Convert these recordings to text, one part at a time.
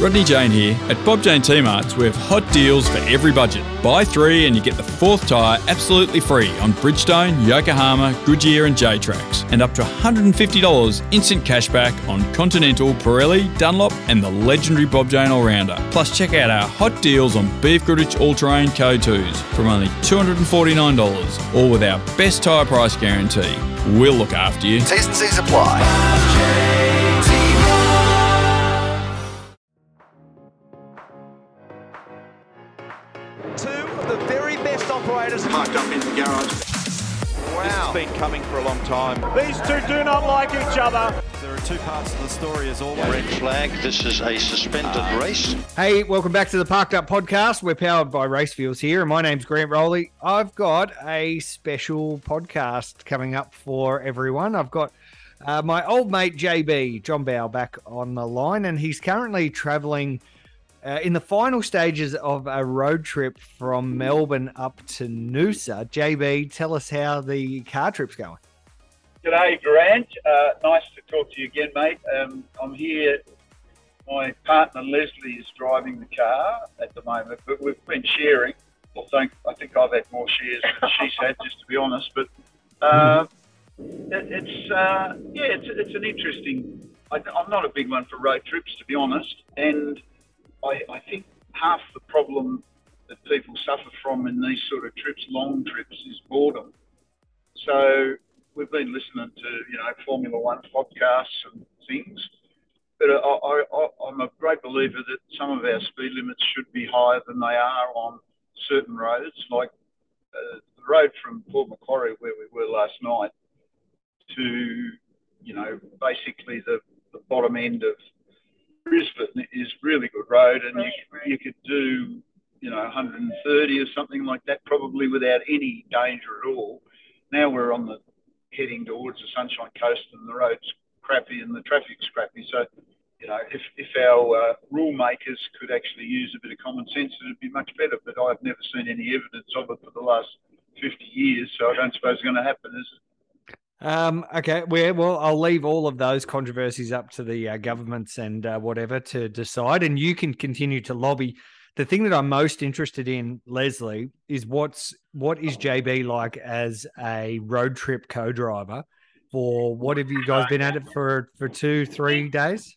Rodney Jane here. At Bob Jane T Marts, we have hot deals for every budget. Buy three and you get the fourth tyre absolutely free on Bridgestone, Yokohama, Goodyear, and J Tracks, and up to $150 instant cashback on Continental, Pirelli, Dunlop, and the legendary Bob Jane All Rounder. Plus, check out our hot deals on BFGoodrich All Terrain KO2s from only $249, all with our best tyre price guarantee. We'll look after you. T's and C's apply. Long time. These two do not like each other. There are two parts of the story as always. Red flag. This is a suspended race. Hey, welcome back to the Parked Up Podcast. We're powered by Race Fuels here, and my name's Grant Rowley. I've got a special podcast coming up for everyone. I've got uh, my old mate JB, John Bowe, back on the line, and he's currently traveling uh, in the final stages of a road trip from Melbourne up to Noosa. JB, tell us how the car trip's going. G'day, Grant. Uh, nice to talk to you again, mate. Um, I'm here. My partner Leslie is driving the car at the moment, but we've been sharing. I think I think I've had more shares than she's had, just to be honest. But uh, it, it's uh, yeah, it's it's an interesting. I, I'm not a big one for road trips, to be honest, and I, I think half the problem that people suffer from in these sort of trips, long trips, is boredom. So we've been listening to you know Formula One podcasts and things, but I, I, I, I'm a great believer that some of our speed limits should be higher than they are on certain roads, like uh, the road from Port Macquarie where we were last night to you know basically the, the bottom end of Brisbane is really good road, and you, you could do you know 130 or something like that probably without any danger at all. Now we're on the heading towards the Sunshine Coast, and the road's crappy and the traffic's crappy. So, you know, if, if our uh, rule makers could actually use a bit of common sense, it'd be much better. But I've never seen any evidence of it for the last 50 years, so I don't suppose it's going to happen, is it? Um, okay, well, well, I'll leave all of those controversies up to the uh, governments and uh, whatever to decide, and you can continue to lobby. The thing that I'm most interested in, Leslie, is what's what is JB like as a road trip co-driver? For what have you guys been at it for for two, three days?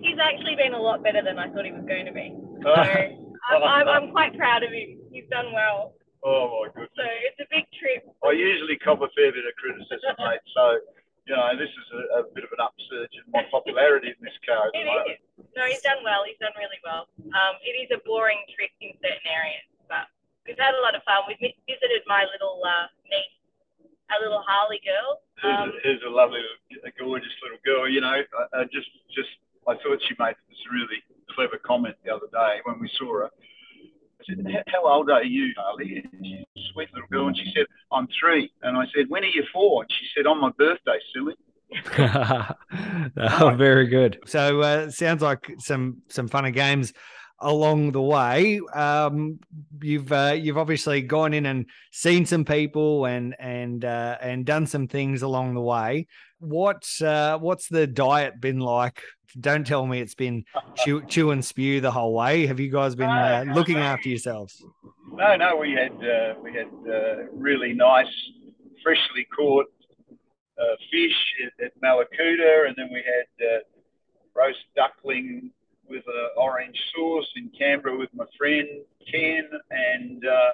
He's actually been a lot better than I thought he was going to be. Oh. So I'm, I'm, I'm quite proud of him. He's done well. Oh, my goodness. So it's a big trip. I usually cop a fair bit of criticism, mate. So, you know, this is a, a bit of an upsurge in my popularity in this car at the It moment. is. No, he's done well. He's done really well. Um, it is a boring trip in certain areas, but we've had a lot of fun. We've vi- visited my little uh, niece, a little Harley girl. Who's, Um, a, who's a lovely, a gorgeous little girl. You know, I, I just, just, I thought she made this really clever comment the other day when we saw her. I said, "H- "How old are you, Harley?" She's a sweet little girl, and she said, "I'm three. And I said, "When are you four? And she said, "On my birthday, silly." oh, very good. So uh, sounds like some some fun and games along the way. Um, you've uh, you've obviously gone in and seen some people and and uh, and done some things along the way. What's uh, what's the diet been like? Don't tell me it's been chew, chew and spew the whole way. Have you guys been uh, looking after yourselves? No, no, we had uh, we had uh, really nice, freshly caught uh, fish at, at Mallacoota, and then we had uh, roast duckling with an orange sauce in Canberra with my friend Ken, and uh,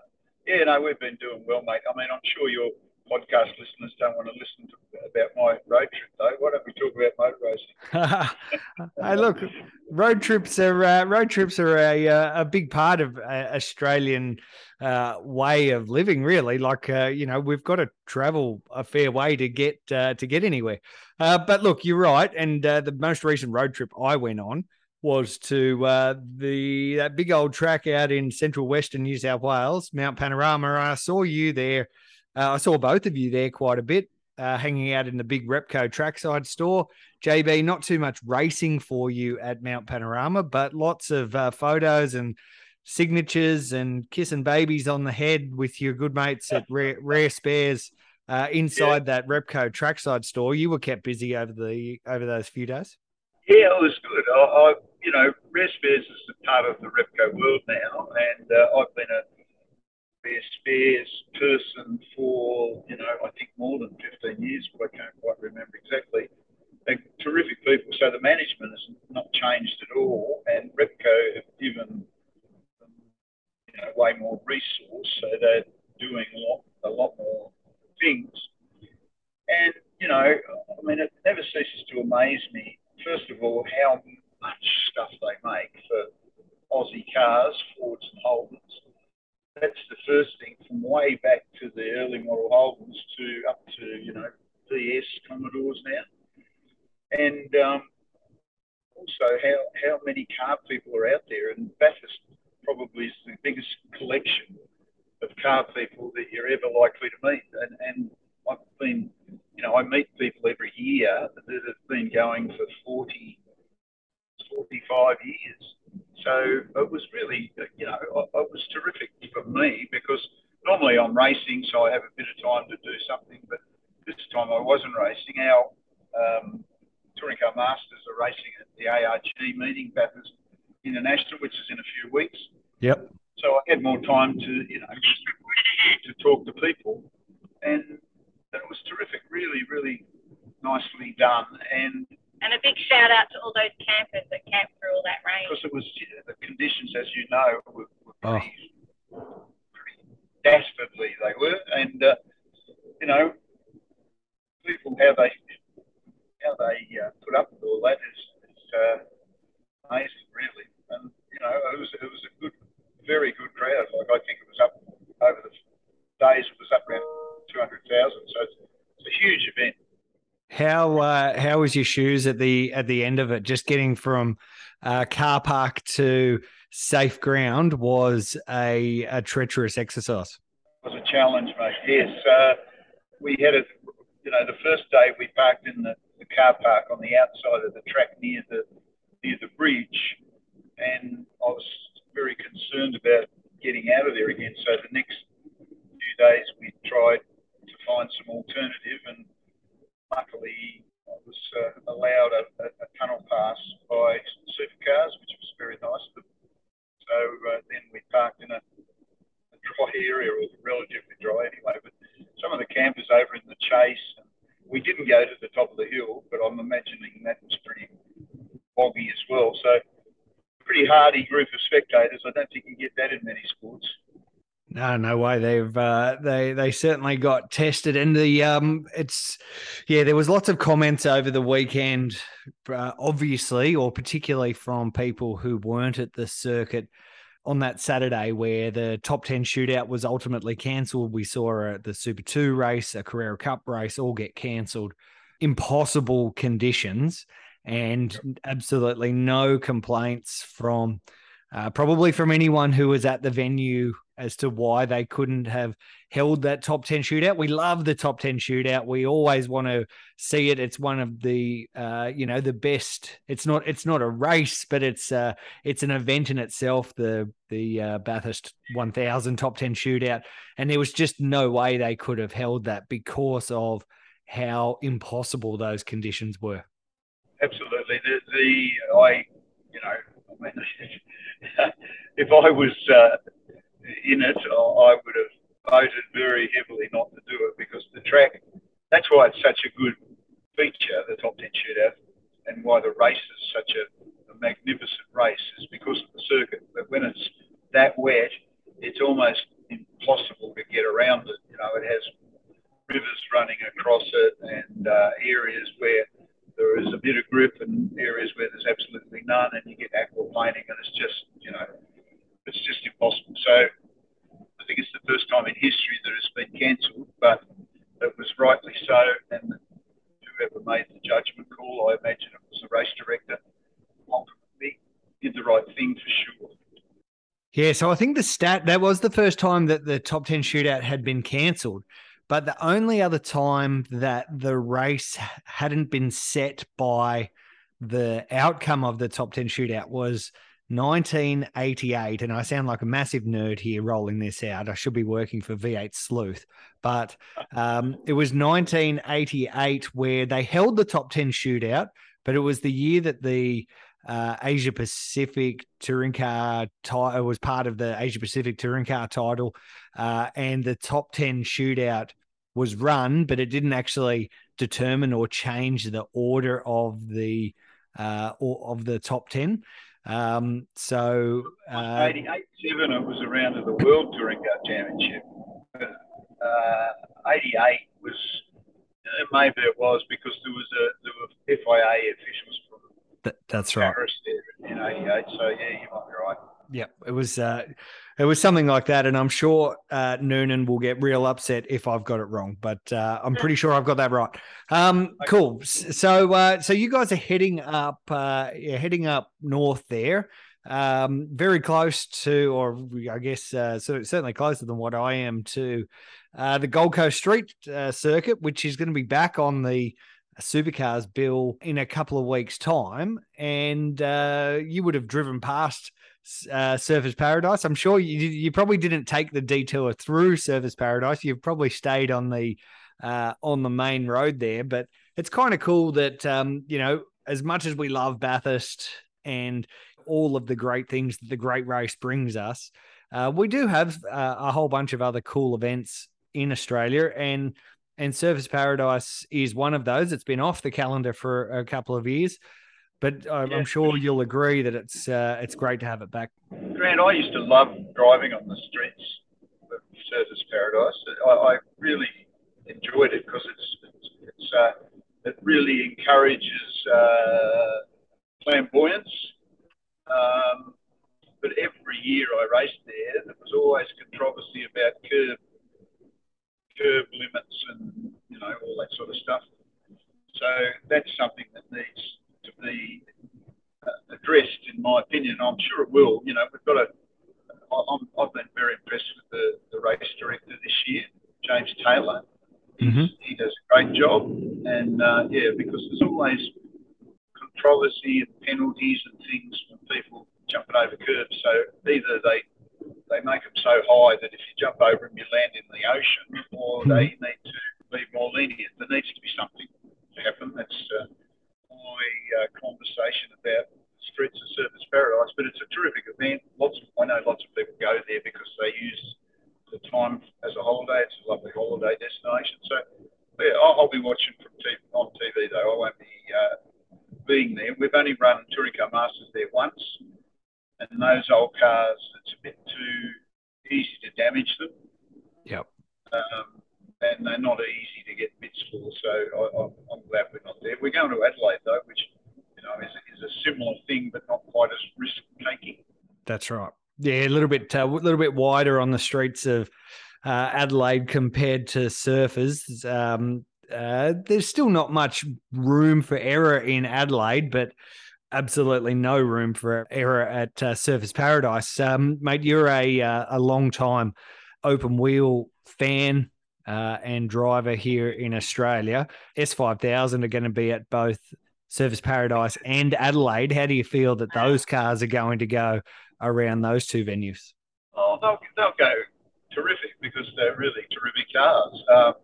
yeah, no, we've been doing well, mate. I mean, I'm sure your podcast listeners don't want to listen to about my road trip, though. Why don't we talk about motor racing? hey, look, road trips are uh, road trips are a uh, a big part of uh, Australian uh, way of living. Really, like uh, you know, we've got to travel a fair way to get uh, to get anywhere. Uh, but look, you're right. And uh, the most recent road trip I went on was to uh, the that big old track out in central western New South Wales, Mount Panorama. I saw you there. Uh, I saw both of you there quite a bit, uh, hanging out in the big Repco trackside store. JB, not too much racing for you at Mount Panorama, but lots of uh, photos and signatures and kissing babies on the head with your good mates at Rare, Rare Spares uh, inside that Repco trackside store. You were kept busy over the over those few days. Yeah, it was good. I, I you know, Rare Spares is a part of the Repco world now, and uh, I've been a Rare Spares person for, you know, I think more than 15 years, but I can't quite remember exactly. They're terrific people. So the management has not changed at all, and Repco have given you know, way more resource, so they're doing a lot, a lot more things. And you know, I mean, it never ceases to amaze me. First of all, how much stuff they make for Aussie cars, Fords and Holdens. That's the first thing, from way back to the early model Holdens to up to you know VS Commodores now and um, also how how many car people are out there. And Bathurst probably is the biggest collection of car people that you're ever likely to meet. And, and I've been, you know, I meet people every year that have been going for 40, 45 years. So it was really, you know, it was terrific for me because normally I'm racing, so I have a bit of time to do something. But this time I wasn't racing. Our um, Touring Car Masters are racing at the ARG meeting, Bathurst International, which is in a few weeks. Yep. So I had more time to, you know, to talk to people, and it was terrific. Really, really nicely done, and And a big shout out to all those campers that camped through all that rain. because it was the conditions, as you know, were, were Oh. pretty, pretty dastardly. They were, and uh, you know, people how they how they uh, put up with all that is, is uh, amazing, really. And you know, it was it was a good, very good crowd. Like I think it was up over the days, it was up around two hundred thousand. So it's, it's a huge event. How uh, how was your shoes at the at the end of it? Just getting from uh, car park to safe ground was a, a treacherous exercise. was a challenge, mate. Yes, uh, we had a, you know, the first day we parked in the, the car park on the outside of the track near the near the bridge, and I was very concerned about getting out of there again. So the next few days we tried to find some alternative, and luckily I was uh, allowed a, a, a tunnel pass by supercars, which was very nice. But, so uh, then we parked in a a dry area or relatively dry anyway. But some of the campers over in the chase, we didn't go to the top of the hill, but I'm imagining that was pretty boggy as well. So pretty hardy group of spectators. I don't think you get that in many sports. No, no way. They've uh, they they certainly got tested, and the um, it's yeah. There was lots of comments over the weekend, uh, obviously, or particularly from people who weren't at the circuit on that Saturday, where the top ten shootout was ultimately cancelled. We saw uh, the Super Two race, a Carrera Cup race, all get cancelled. Impossible conditions, and absolutely no complaints from uh, probably from anyone who was at the venue as to why they couldn't have held that top 10 shootout. We love the top 10 shootout. We always want to see it. It's one of the uh, you know, the best. It's not it's not a race, but it's uh it's an event in itself, the the uh, Bathurst 1000 top 10 shootout, and there was just no way they could have held that because of how impossible those conditions were. Absolutely. The, the I, you know, I mean, if I was uh, in it, I would have voted very heavily not to do it because the track. That's why it's such a good feature, the top ten shootout, and why the race is such a, a magnificent race is because of the circuit. But when it's that wet, it's almost impossible to get around it. You know, it has rivers running across it and uh, areas where there is a bit of grip and areas where there's absolutely none, and you get aquaplaning, and it's just, you know, it's just impossible. So I think it's the first time in history that it's been cancelled, but it was rightly so, and whoever made the judgment call, I imagine it was the race director, ultimately did the right thing for sure. Yeah, so I think the stat that was the first time that the top 10 shootout had been cancelled. But the only other time that the race hadn't been set by the outcome of the top 10 shootout was 1988. And I sound like a massive nerd here rolling this out. I should be working for V8 Sleuth. But um, it was 1988 where they held the top 10 shootout, but it was the year that the uh, Asia Pacific touring car title. was part of the Asia Pacific touring car title, uh, and the top ten shootout was run, but it didn't actually determine or change the order of the uh, or of the top ten. Um, so uh, 88 7, it was around of the World Touring Car Championship. Uh, 88 was, uh, maybe it was because there was a there were FIA officials from th- that's right. Paris there in 88. So, yeah, you might be right. Yeah, it was uh, it was something like that, and I'm sure uh, Noonan will get real upset if I've got it wrong, but uh, I'm pretty sure I've got that right. Um, cool. So uh, so you guys are heading up, uh, you're heading up north there, um, very close to, or I guess uh, so certainly closer than what I am to uh, the Gold Coast Street uh, circuit, which is going to be back on the supercars bill in a couple of weeks' time, and uh, you would have driven past uh, Surfers Paradise. I'm sure you you probably didn't take the detour through Surfers Paradise. You've probably stayed on the uh, on the main road there, but it's kind of cool that um, you know as much as we love Bathurst and all of the great things that the Great Race brings us, uh, we do have uh, a whole bunch of other cool events in Australia and. And Surfers Paradise is one of those. It's been off the calendar for a couple of years, but I'm, Yeah. Sure you'll agree that it's uh, it's great to have it back. Grant, I used to love driving on the streets of Surfers Paradise. I, I really enjoyed it because it's, it's, it's uh, it really encourages uh, flamboyance. Um, but every year I raced there, there was always controversy about curb curb limits and you know all that sort of stuff. So that's something that needs to be uh, addressed, in my opinion. I'm sure it will. You know, we've got a. I'm, I've been very impressed with the, the race director this year, James Taylor. Mhm. He does a great job, and uh, yeah, because there's always controversy and penalties and things when people jumping over curbs. So either they they make them so high that if you jump over them, you land in the ocean, or they need to be more lenient. There needs to be something to happen. That's uh, my uh, conversation about Streets of Surfers Paradise. But it's a terrific event. Lots of, I know lots of people go there because they use the time as a holiday. It's a lovely holiday destination. So yeah, I'll, I'll be watching from TV, on TV though. I won't be uh, being there. We've only run Touring Car Masters there once, and those old cars, it's a bit too easy to damage them. Yep. Um, and they're not easy to get bits for. So I, I'm, I'm glad we're not there. We're going to Adelaide though, which you know is, is a similar thing, but not quite as risk taking. That's right. Yeah, a little bit uh, a little bit wider on the streets of uh, Adelaide compared to surfers. Um, uh, there's still not much room for error in Adelaide, but absolutely no room for error at uh, Surfers Paradise. Um, mate, you're a uh, a long time open wheel fan uh, and driver here in Australia. S5000 are going to be at both Surfers Paradise and Adelaide. How do you feel that those cars are going to go around those two venues? Oh, they'll, they'll go terrific because they're really terrific cars. Um,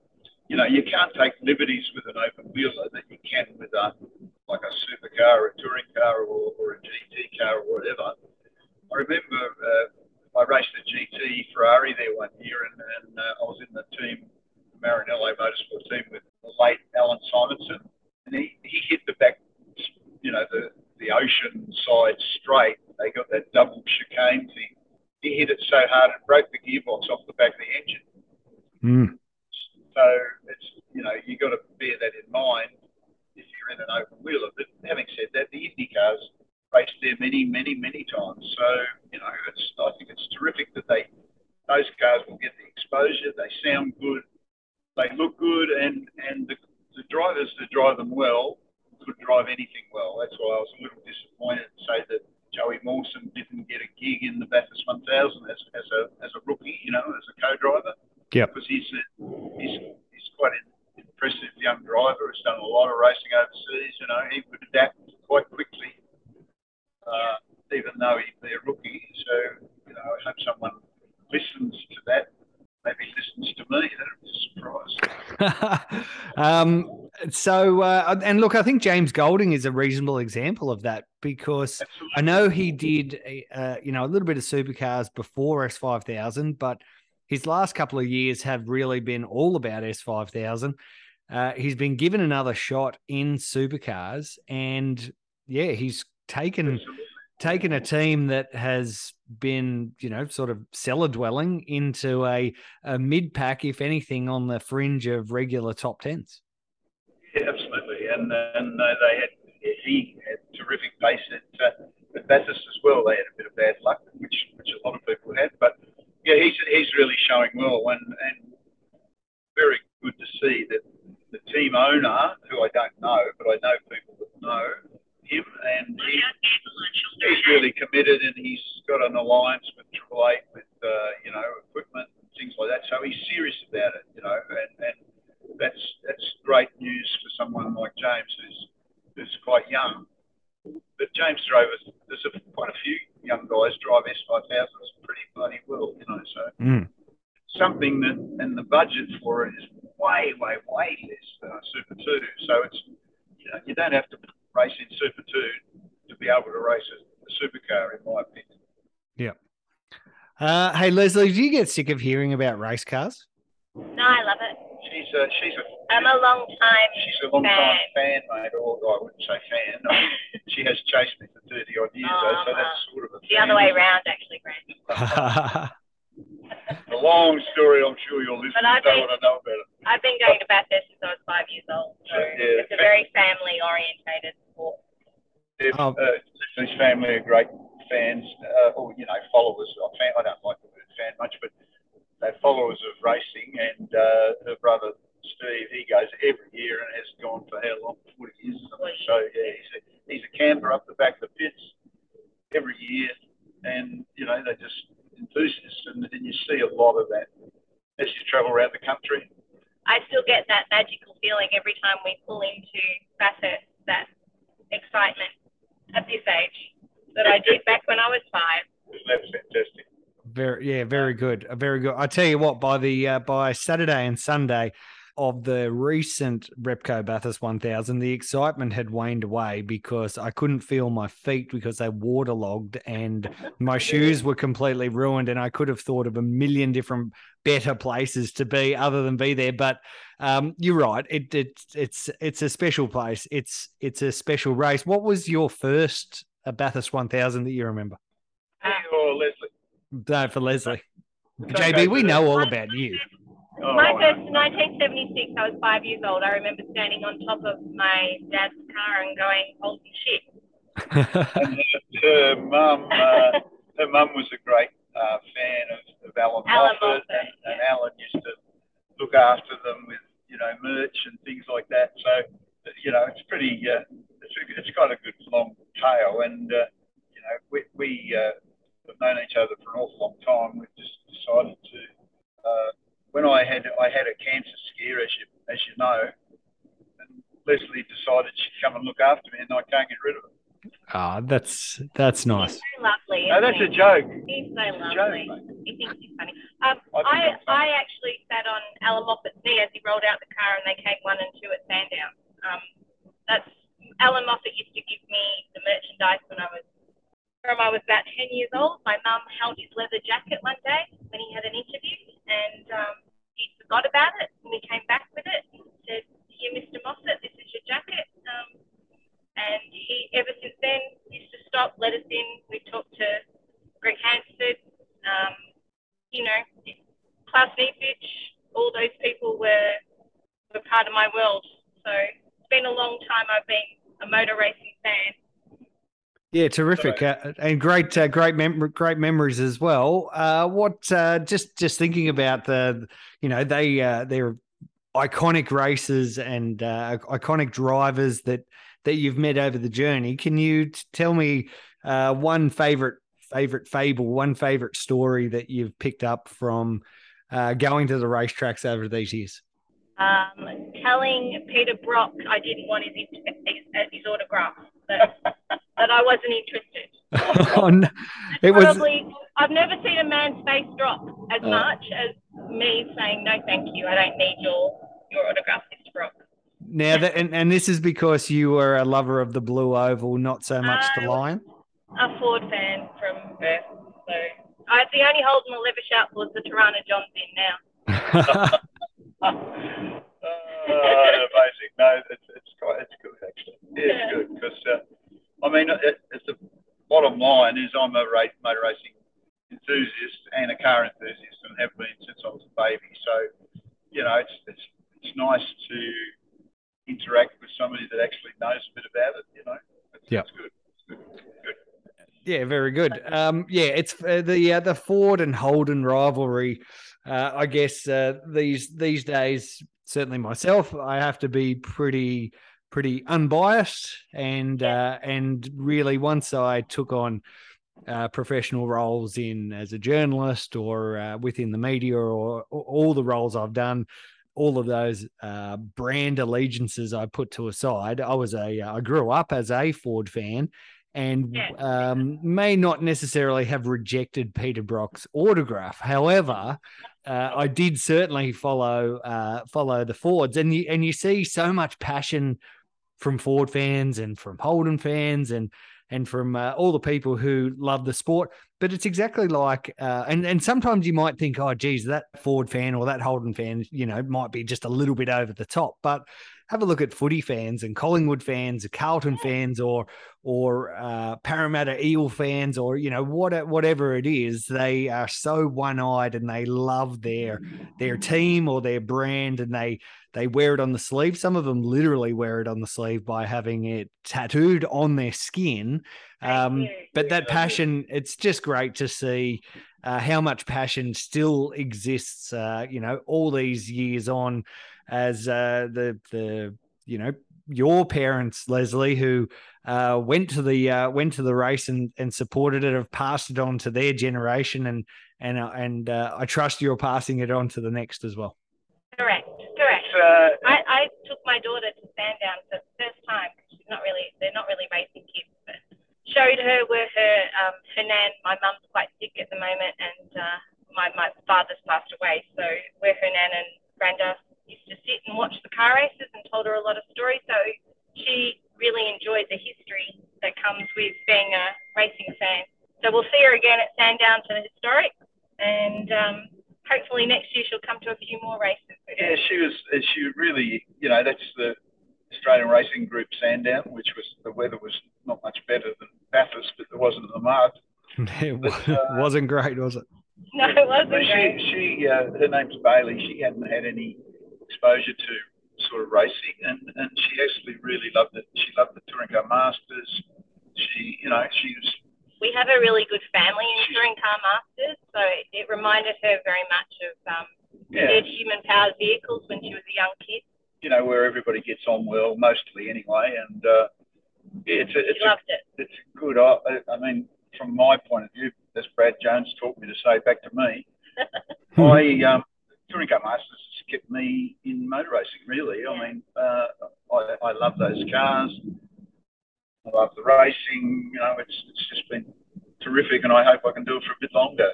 you know, you can't take liberties with an open wheeler that you can with a like a supercar, a touring car, or, or a GT car, or whatever. I remember uh, I raced a GT Ferrari there one year, and, and uh, I was in the team, Maranello Motorsport team, with the late Allan Simonsen, and he, he hit the back, you know, the the ocean side straight. They got that double chicane thing. He hit it so hard it broke the gearbox off the back of the engine. Mm. So it's you know you got to bear that in mind if you're in an open wheeler. But having said that, the Indy cars raced there many, many, many times. So you know it's I think it's terrific that they those cars will get the exposure. They sound good, they look good, and and the, the drivers that drive them well could drive anything well. That's why I was a little disappointed to say that Joey Mawson didn't get a gig in the Bathurst 1000 as, as a as a rookie, you know, as a co-driver Yep. because he's he's he's quite an impressive young driver. He's done a lot of racing overseas. You know, he would adapt quite quickly, uh, even though he'd be a rookie. So you know, I hope someone listens to that. Maybe listens to me. That'd be a surprise. um, so, uh, and look, I think James Golding is a reasonable example of that because I know he did, uh, you know, a little bit of supercars before S5000, but his last couple of years have really been all about S5000. Uh, he's been given another shot in supercars, and yeah, he's taken taken a team that has been, you know, sort of cellar dwelling into a, a mid pack, if anything, on the fringe of regular top tens. Yeah, absolutely, and and uh, they had he had terrific pace at, uh, at Bathurst as well. They had a bit of bad luck, which which a lot of people had, but yeah, he's he's really showing well, and and very good to see that the team owner, who I don't know, but I know people that know him, and he, he's really committed, and he's got an alliance with Triple Eight with uh, you know equipment and things like that. So he's serious about it, you know, and, and that's that's great news for someone like James, who's who's quite young. But James drove us. There's a, quite a few young guys drive S5000s pretty bloody well, you know. So Mm. something that and the budget for it is way, way, way less than a Super Two. So it's you know you don't have to race in Super Two to be able to race a, a supercar, in my opinion. Yeah. Uh, hey, Leslie, do you get sick of hearing about race cars? No, I love it. She's a she's a I'm a long time she's a long time fan, mate. Or I wouldn't say fan. I mean, she has chased me for thirty odd years, though, so Oh, that's sort of a the other way fan. round, actually, Grant. A long story. I'm sure your listeners I've don't been- want to know about it. I've been going to Bathurst since I was five years old, so Yeah. it's a very family orientated sport. If, Oh. uh, his family are great fans, uh, or you know, followers. Of fan, I don't like the word fan much, but they're followers of racing. And uh, her brother Steve, he goes every year and has gone for how long? Forty years. or something. So yeah, he's a, he's a camper up the back of the pits every year, and you know they're just enthusiasts, and, and you see a lot of that as you travel around the country. I still get that magical feeling every time we pull into Bathurst, that excitement at this age that I did back when I was five. That's fantastic. Very, yeah, very good, Uh, very good. I tell you what, by the uh, by Saturday and Sunday of the recent Repco Bathurst 1000, the excitement had waned away because I couldn't feel my feet because they waterlogged and my shoes were completely ruined, and I could have thought of a million different better places to be other than be there. But um, you're right, it, it it's it's a special place. It's it's a special race. What was your first uh, Bathurst 1000 that you remember? Hey, or Leslie. No, for Leslie. Okay, JB, we know all about you. Oh, My first, 1976, I was five years old. I remember standing on top of my dad's car and going, holy shit. and her, her mum, uh, her mum was a great uh, fan of, of Allan, Allan Moffat, Moffat, and, and Allan used to look after them with you know merch and things like that. So you know it's pretty, uh, it's, it's got a good long tail, and uh, you know we, we have known each other for an awful long time. We've just decided to. Uh, when I had I had a cancer scare, as you as you know, and Leslie decided she'd come and look after me, and I can't get rid of it. Ah, that's that's nice. He's so lovely. No, isn't that's a joke. He's so It's a joke, lovely. He thinks he's funny. Um, I I, funny. I actually sat on Allan Moffat's knee as he rolled out the car and they came one and two at Sandown. Um, that's Allan Moffat used to give me the merchandise when I was from I was about ten years old. My mum held his leather jacket one day when he had an interview and um, he forgot about it and we came back with it and said, Here, Mr. Moffat, this is your jacket. Um, and he ever since then used to stop, let us in. We talked to Greg Hansford, um, you know, Klaus Niedzwiedz, all those people were were part of my world. So it's been a long time I've been a motor racing fan. Yeah, terrific, uh, and great, uh, great, mem- great memories as well. Uh, what uh, just just thinking about the, you know, they uh, they're iconic races and uh, iconic drivers that that you've met over the journey. Can you t- tell me uh, one favorite favorite fable, one favorite story that you've picked up from uh, going to the racetracks over these years? Um, telling Peter Brock I didn't want his his, his autograph, that, that I wasn't interested. oh, no. It was Probably, I've never seen a man's face drop as Oh. much as me saying no, thank you. I don't need your your autograph, Mr. Brock. Now that and, and this is because you were a lover of the blue oval, not so much the lion. A Ford fan from birth. So I, the only Holden will ever shout for is the Torana John's in now. uh, amazing. No, it's, it's quite it's good actually. Yeah, Yeah. it's good because uh, I mean, it, it's the bottom line is I'm a race, motor racing enthusiast and a car enthusiast, and have been since I was a baby. So you know, it's it's it's nice to interact with somebody that actually knows a bit about it. You know, it's, Yeah. it's good. Good. good. Yeah, very good. Um, yeah, it's uh, the uh, the Ford and Holden rivalry. Uh, I guess uh, these these days, certainly myself, I have to be pretty pretty unbiased and uh, and really once I took on uh, professional roles in as a journalist or uh, within the media or, or all the roles I've done. All of those uh, brand allegiances I put to aside. I was a I grew up as a Ford fan, and um, may not necessarily have rejected Peter Brock's autograph. However, uh, I did certainly follow uh, follow the Fords, and you and you see so much passion from Ford fans and from Holden fans and and from uh, all the people who love the sport. But it's exactly like, uh, and and sometimes you might think, oh, geez, that Ford fan or that Holden fan, you know, might be just a little bit over the top. But have a look at footy fans and Collingwood fans, or Carlton fans, or or uh, Parramatta Eel fans, or you know what whatever it is. They are so one eyed and they love their their team or their brand, and they they wear it on the sleeve. Some of them literally wear it on the sleeve by having it tattooed on their skin. Um, but that passion, it's just great to see uh, how much passion still exists. Uh, you know, all these years on, as uh, the the you know your parents, Leslie, who uh, went to the uh, went to the race and, and supported it, have passed it on to their generation, and and uh, and uh, I trust you're passing it on to the next as well. Correct, correct. Uh, I, I took my daughter to Sandown for the first time. She's not really, they're not really racing kids, but showed her where her um, her nan. My mum's quite sick at the moment, and uh, my my father's passed away. So where her nan and granda used to sit and watch the car races, and told her a lot of stories. So she really enjoyed the history that comes with being a racing fan. So we'll see her again at Sandown for the historic, and um, hopefully next year she'll come to a few more races. Yeah, she was. She really, you know, that's the Australian Racing Group Sandown, which was the weather was not much better than Bathurst, but there wasn't the mud. it But, uh, wasn't great, was it? No, it wasn't But great. she, she, uh, her name's Bailey. She hadn't had any exposure to sort of racing, and and she actually really loved it. She loved the touring car masters. She, you know, she was. We have a really good family in touring car masters, so it reminded her very much of um, Yeah, human powered vehicles when she was a young kid. you know where everybody gets on well, mostly anyway, and uh, it's a, it's a it. it's good. I, I mean, from my point of view, as Brad Jones taught me to say back to me, I um, touring car masters kept me in motor racing. Really, I mean, uh, I, I love those cars. I love the racing. You know, it's it's just been terrific, and I hope I can do it for a bit longer.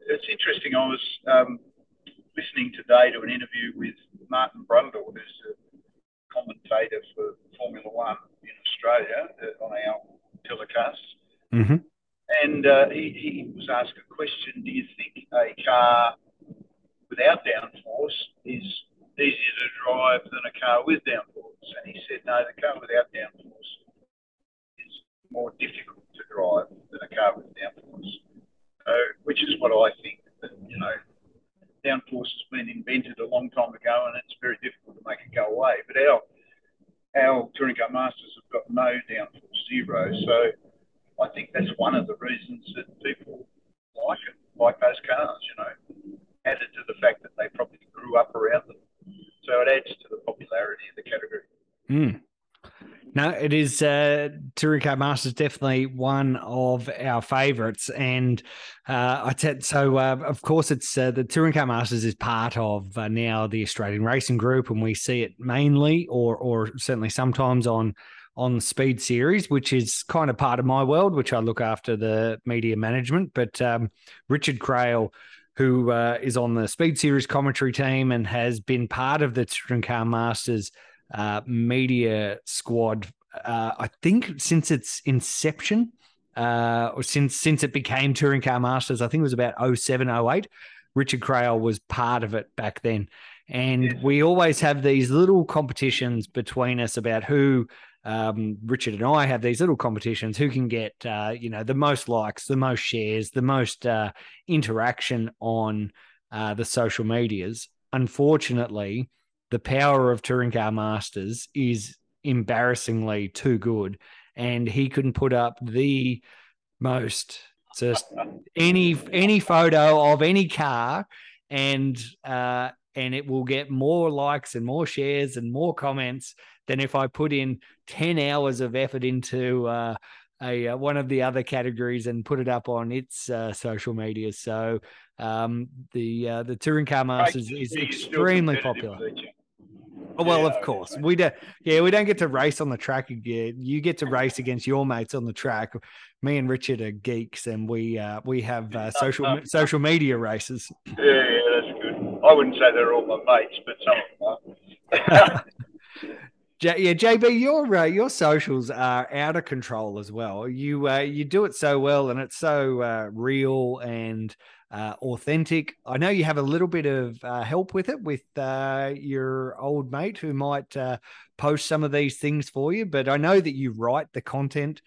It's interesting. I was um, listening today to an interview with Martin Brundle, who's a commentator for Formula One in Australia uh, on our telecast. Mm-hmm. And uh, he, he was asked a question Do you think a car without downforce is easier to drive than a car with downforce? And he said, No, the car without downforce is more difficult to drive than a car with downforce. So, which is what I think that, you know, downforce has been invented a long time ago and it's very difficult to make it go away. But our our touring car masters have got no downforce, zero. So I think that's one of the reasons that people like it, like those cars, you know, added to the fact that they probably grew up around them. So it adds to the popularity of the category. Mm. It is uh, Touring Car Masters definitely one of our favourites, and uh, I said so. Uh, of course, it's uh, the Touring Car Masters is part of uh, now the Australian Racing Group, and we see it mainly, or or certainly sometimes on on Speed Series, which is kind of part of my world, which I look after the media management. But um, Richard Craill who uh, is on the Speed Series commentary team and has been part of the Touring Car Masters uh, media squad. Uh, I think since its inception, uh, or since since it became Touring Car Masters, I think it was about 07, 08. Richard Craill was part of it back then. And we always have these little competitions between us about who um, Richard and I have these little competitions who can get uh, you know the most likes, the most shares, the most uh, interaction on uh, the social medias. Unfortunately, the power of Touring Car Masters is embarrassingly too good, and he couldn't put up the most just any any photo of any car and uh and it will get more likes and more shares and more comments than if I put in 10 hours of effort into uh, a uh, one of the other categories and put it up on its uh, social media. So um, the uh, the touring car masters is extremely popular. Oh, well, Yeah, of course we don't. Yeah, we don't get to race on the track again. You get to race against your mates on the track. Me and Richard are geeks, and we uh, we have uh, social social media races. Yeah, yeah, that's good. I wouldn't say they're all my mates, but some of them are. J- yeah, JB, your uh, your socials are out of control as well. You uh, you do it so well, and it's so uh, real and uh, authentic. I know you have a little bit of uh, help with it with uh, your old mate who might uh, post some of these things for you, but I know that you write the content.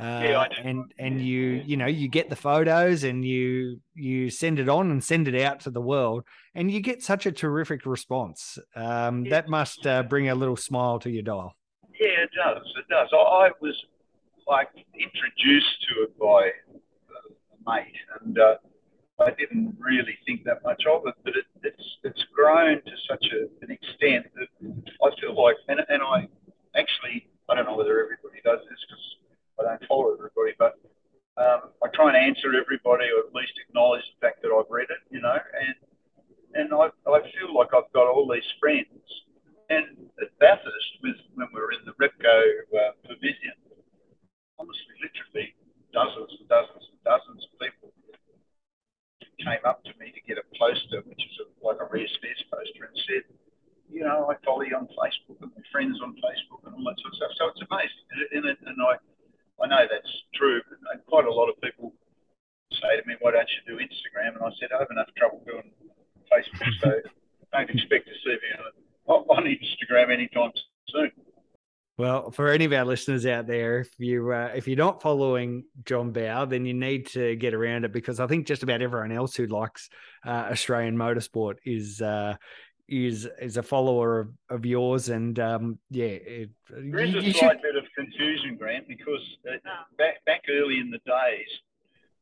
Uh, Yeah, I do. and and you you know you get the photos and you you send it on and send it out to the world and you get such a terrific response. Um, that must uh, bring a little smile to your dial. Yeah, it does. It does. I, was like introduced to it by a mate, and uh, I didn't really think that much of it. But it, it's it's grown to such a, an extent that I feel like, and I actually I don't know whether everybody does this because I don't follow everybody, but um, I try and answer everybody, or at least acknowledge the fact that I've read it, you know, and and I, I feel like I've got all these friends. And at Bathurst, with when we were in the Repco uh, pavilion, honestly, literally dozens and dozens and dozens of people came up to me to get a poster, which is a, like a rare spares poster, and said, you know, I follow you on Facebook and my friends on Facebook and all that sort of stuff. So it's amazing, and, and, and I, I know that's true. And quite a lot of people say to me, "Why don't you do Instagram?" And I said, "I have enough trouble doing Facebook, so don't expect to see me on, on Instagram anytime soon." Well, for any of our listeners out there, if you uh, if you're not following John Bowe, then you need to get around it because I think just about everyone else who likes uh, Australian motorsport is uh, is is a follower of, of yours, and um, yeah, it, There is you- a you slight should- bit of confusion, Grant, because uh, back back early in the days,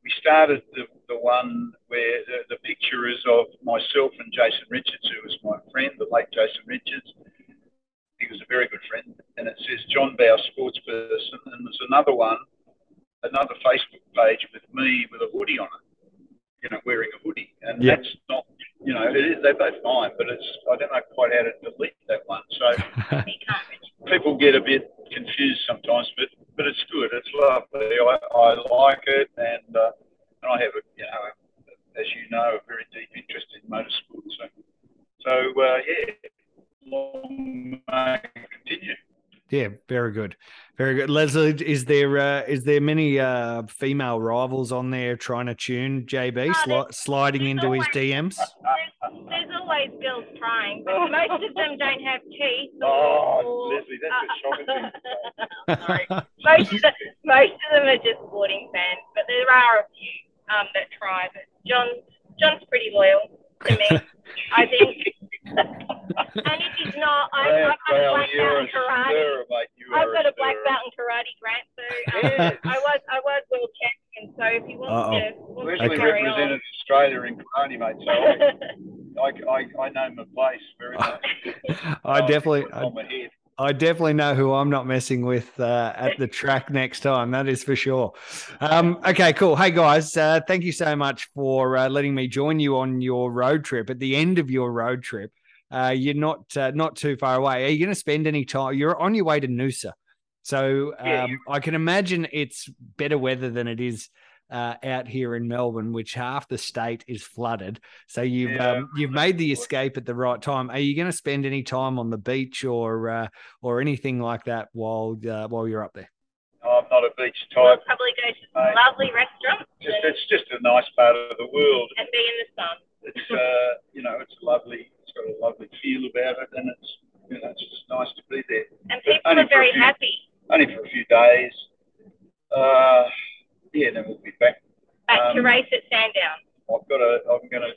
we started the, the one where the, the picture is of myself and Jason Richards, who was my friend, the late Jason Richards. He was a very good friend, and it says John Bowe, sports person, and there's another one, another Facebook page with me with a hoodie on it, you know, wearing a hoodie, and Yeah. that's not, you know, it is, they're both mine, but it's I don't know quite how to delete that one, so people get a bit confused sometimes, but but it's good. It's lovely. I, I like it, and uh, and I have a you know, as you know, a very deep interest in motorsport. So so uh, yeah, long may continue. Yeah, very good, very good. Leslie, is there uh, is there many uh, female rivals on there trying to tune JB, Oh, sli- sliding there's into his DMs? There's, there's always girls trying, but most of them don't have teeth. Or, Oh, or- Leslie, that's a shocking thing. Sorry. most, of the, most of them are just sporting fans, but there are a few um, that try. But John, John's pretty loyal to me, I think. And if he's not, I, Grant, I've got a black you're belt in karate. stirrer, I've are got a black stirrer. belt in karate, Grant. So um, I was I was world champion. So if he wants Uh-oh. to, wants Leslie to carry represented on. Australia in karate, mate. So I, I, I, I know my place very much. I definitely, I, on my head. I definitely know who I'm not messing with uh, at the track next time. That is for sure. Um, okay, cool. Hey guys, uh, thank you so much for uh, letting me join you on your road trip. At the end of your road trip, uh, you're not uh, not too far away. Are you going to spend any time? You're on your way to Noosa, so um, Yeah. I can imagine it's better weather than it is uh, out here in Melbourne, which half the state is flooded. So you've Yeah. um, you've made the escape at the right time. Are you going to spend any time on the beach or uh, or anything like that while uh, while you're up there? I'm not a beach type. We'll type. probably go to some lovely restaurants Just it's just a nice part of the world. and be in the sun. It's uh, you know, it's lovely. Got a lovely feel about it, and it's you know, it's just nice to be there. And But people are very few- happy. Only for a few days. Uh, yeah, then we'll be back. Back to Um, race at Sandown. I've got a. I'm going to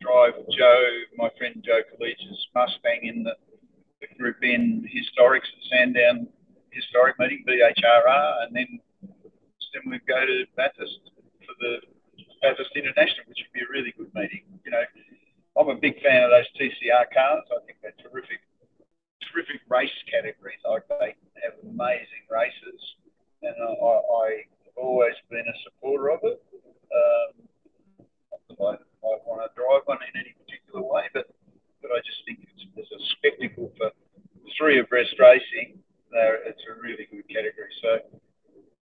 drive Joe, my friend Joe Collegia's Mustang in the, the Group N Historics at Sandown Historic Meeting, BHRR, and then then we go to Bathurst for the Bathurst International, which would be a really good meeting. You know, I'm a big fan of those TCR cars. I think they're terrific, terrific race categories. Like they have amazing races, and I, I've always been a supporter of it. Um, I, I want to drive one in any particular way, but but I just think it's, it's a spectacle for three abreast racing. They're, it's a really good category. So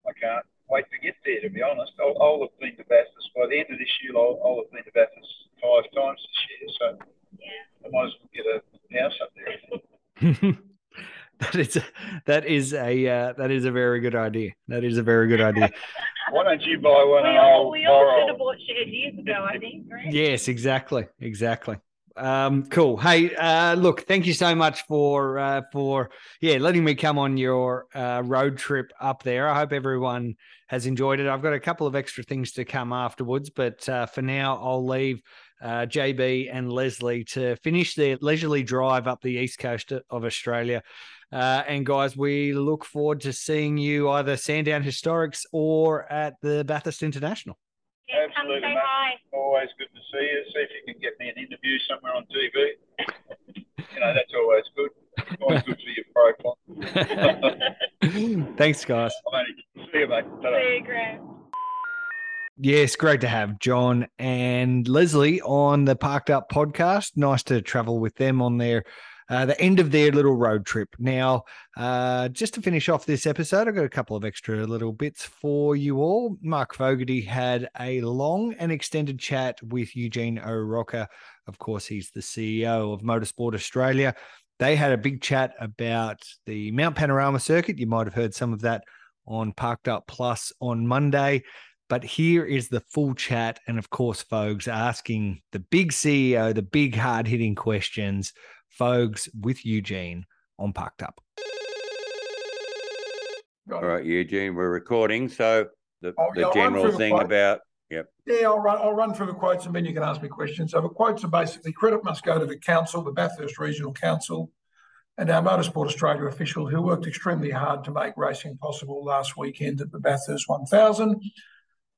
I can't wait to get there. To be honest, I'll, I'll have been to Bathurst by the end of this year. I'll, I'll have been to Bathurst five times this year. So I might as well get a house up there. that is a, that is a uh, that is a very good idea. That is a very good idea. Why don't you buy one We and all, we all should have bought shares years ago, I think. Right? Yes, exactly, exactly. Um, cool. Hey, uh, look, thank you so much for uh, for yeah letting me come on your uh, road trip up there. I hope everyone has enjoyed it. I've got a couple of extra things to come afterwards, but uh, for now, I'll leave uh, JB and Leslie to finish their leisurely drive up the east coast of Australia. Uh, and guys, we look forward to seeing you either Sandown Historics or at the Bathurst International. Yeah, come Absolutely, say mate. hi. Always good to see you. See if you can get me an interview somewhere on TV. you know, that's always good. Always good for your profile. Thanks, guys. See you, mate. Ta-ra. See you, Grant. Yes, great to have John and Leslie on the Parked Up podcast. Nice to travel with them on their uh, the end of their little road trip. Now, uh, just to finish off this episode, I've got a couple of extra little bits for you all. Mark Fogarty had a long and extended chat with Eugene Arocca. Of course, he's the CEO of Motorsport Australia. They had a big chat about the Mount Panorama circuit. You might have heard some of that on Parked Up Plus on Monday. But here is the full chat. And of course, Fogs asking the big CEO, the big hard hitting questions. Fogs with Eugene on Parked Up. All right, Eugene, we're recording. So the, Oh, the yeah, I'll general through the thing quote. about, yep. Yeah, I'll run, I'll run through the quotes and then you can ask me questions. So the quotes are basically credit must go to the council, the Bathurst Regional Council, and our Motorsport Australia official who worked extremely hard to make racing possible last weekend at the Bathurst 1000.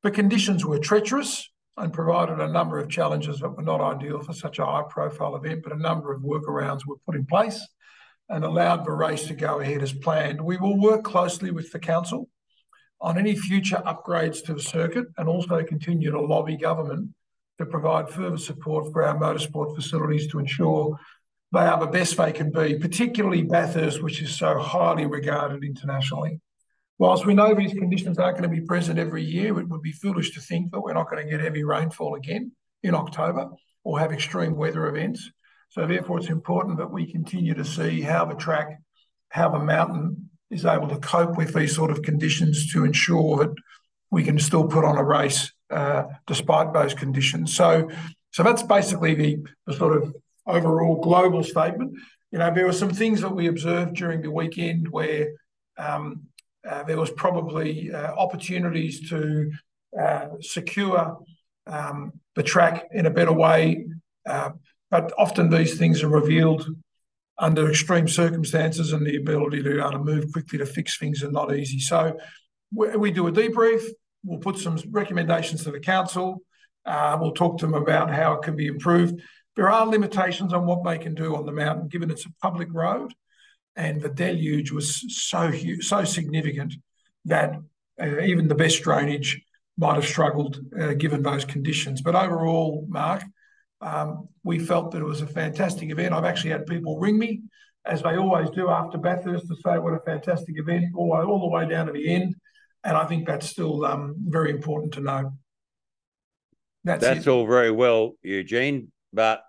The conditions were treacherous and provided a number of challenges that were not ideal for such a high profile event, but a number of workarounds were put in place and allowed the race to go ahead as planned. We will work closely with the council on any future upgrades to the circuit and also continue to lobby government to provide further support for our motorsport facilities to ensure they are the best they can be, particularly Bathurst, which is so highly regarded internationally. Whilst we know these conditions aren't going to be present every year, it would be foolish to think that we're not going to get heavy rainfall again in October or have extreme weather events. So therefore, it's important that we continue to see how the track, how the mountain is able to cope with these sort of conditions to ensure that we can still put on a race uh, despite those conditions. So, so that's basically the, the sort of overall global statement. You know, there were some things that we observed during the weekend where um, uh, there was probably uh, opportunities to uh, secure um, the track in a better way, uh, but often these things are revealed under extreme circumstances, and the ability to to move quickly to fix things are not easy. So we, we do a debrief. We'll put some recommendations to the council. Uh, we'll talk to them about how it can be improved. There are limitations on what they can do on the mountain, given it's a public road, and the deluge was so huge, so significant that uh, even the best drainage might have struggled uh, given those conditions. But overall, Mark, um, we felt that it was a fantastic event. I've actually had people ring me, as they always do after Bathurst, to say what a fantastic event, all, all the way down to the end. and I think that's still um, very important to know. That's, that's all very well, Eugene, but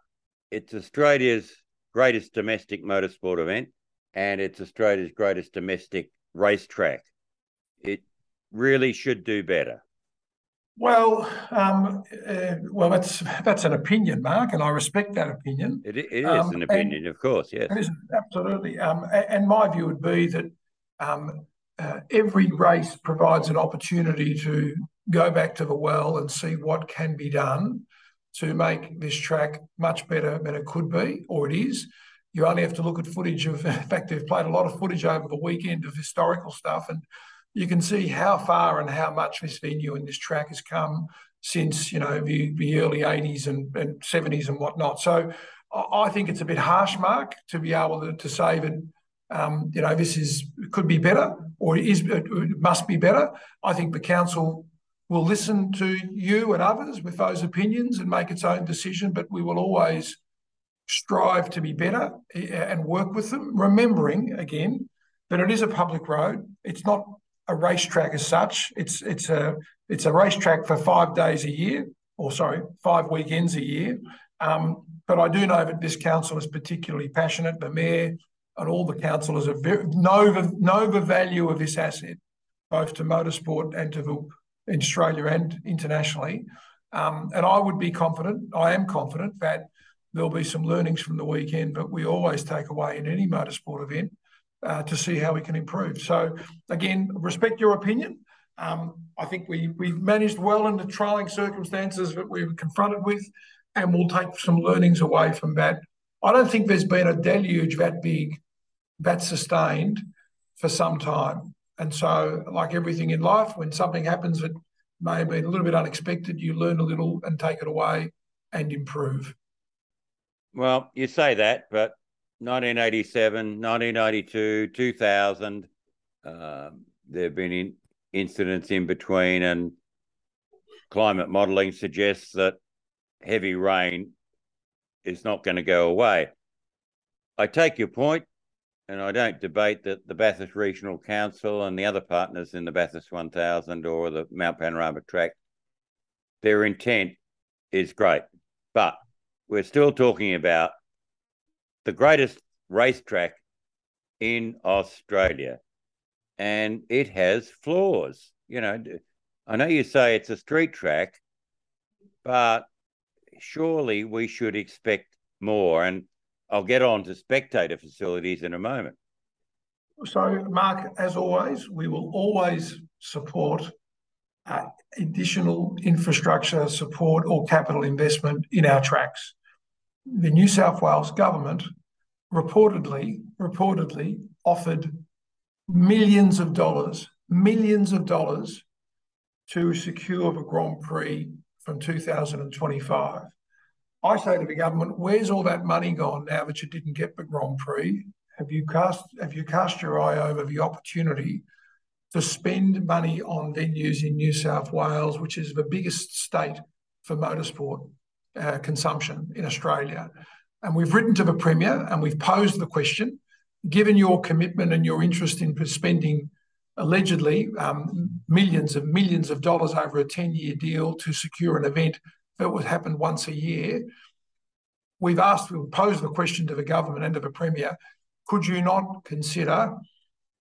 it's Australia's greatest domestic motorsport event, and it's Australia's greatest domestic racetrack. It really should do better. Well, um, uh, well, that's that's an opinion, Mark, and I respect that opinion. It, it is um, an opinion, of course, yes. It is absolutely. Um, and my view would be that um, uh, every race provides an opportunity to go back to the well and see what can be done to make this track much better than it could be, or it is. You only have to look at footage of. In fact, they've played a lot of footage over the weekend of historical stuff, and you can see how far and how much this venue and this track has come since you know the, the early 80s and, and 70s and whatnot. So I think it's a bit harsh, Mark, to be able to, to say that um, you know this is could be better or is it must be better. I think the council will listen to you and others with those opinions and make its own decision, but we will always strive to be better eh, and work with them, remembering again that it is a public road. It's not a racetrack as such. It's it's a it's a racetrack for five days a year, or sorry, five weekends a year. Um, but I do know that this council is particularly passionate. The mayor and all the councillors are very, know the know the value of this asset, both to motorsport and to the in Australia and internationally. Um, and I would be confident. I am confident that there'll be some learnings from the weekend, but we always take away in any motorsport event uh, to see how we can improve. So again, respect your opinion. Um, I think we we managed well in the trying circumstances that we were confronted with, and we'll take some learnings away from that. I don't think there's been a deluge that big, that sustained for some time. And so, like everything in life, when something happens that may have been a little bit unexpected, you learn a little and take it away and improve. Well, you say that, but 1987, 1992, 2000. Uh, there have been in, incidents in between, and climate modelling suggests that heavy rain is not going to go away. I take your point, and I don't debate that the Bathurst Regional Council and the other partners in the Bathurst 1000 or the Mount Panorama track, their intent is great. But we're still talking about the greatest racetrack in Australia, and it has flaws. You know, I know you say it's a street track, but surely we should expect more. And I'll get on to spectator facilities in a moment. So, Mark, as always, we will always support uh, additional infrastructure support or capital investment in our tracks the New South Wales government reportedly reportedly offered millions of dollars, millions of dollars to secure the Grand Prix from 2025. I say to the government, where's all that money gone now that you didn't get the Grand Prix? Have you cast have you cast your eye over the opportunity to spend money on venues in New South Wales, which is the biggest state for motorsport uh, consumption in Australia. And we've written to the Premier and we've posed the question given your commitment and your interest in spending allegedly um, millions and millions of dollars over a 10 year deal to secure an event that would happen once a year, we've asked, we've posed the question to the government and to the Premier could you not consider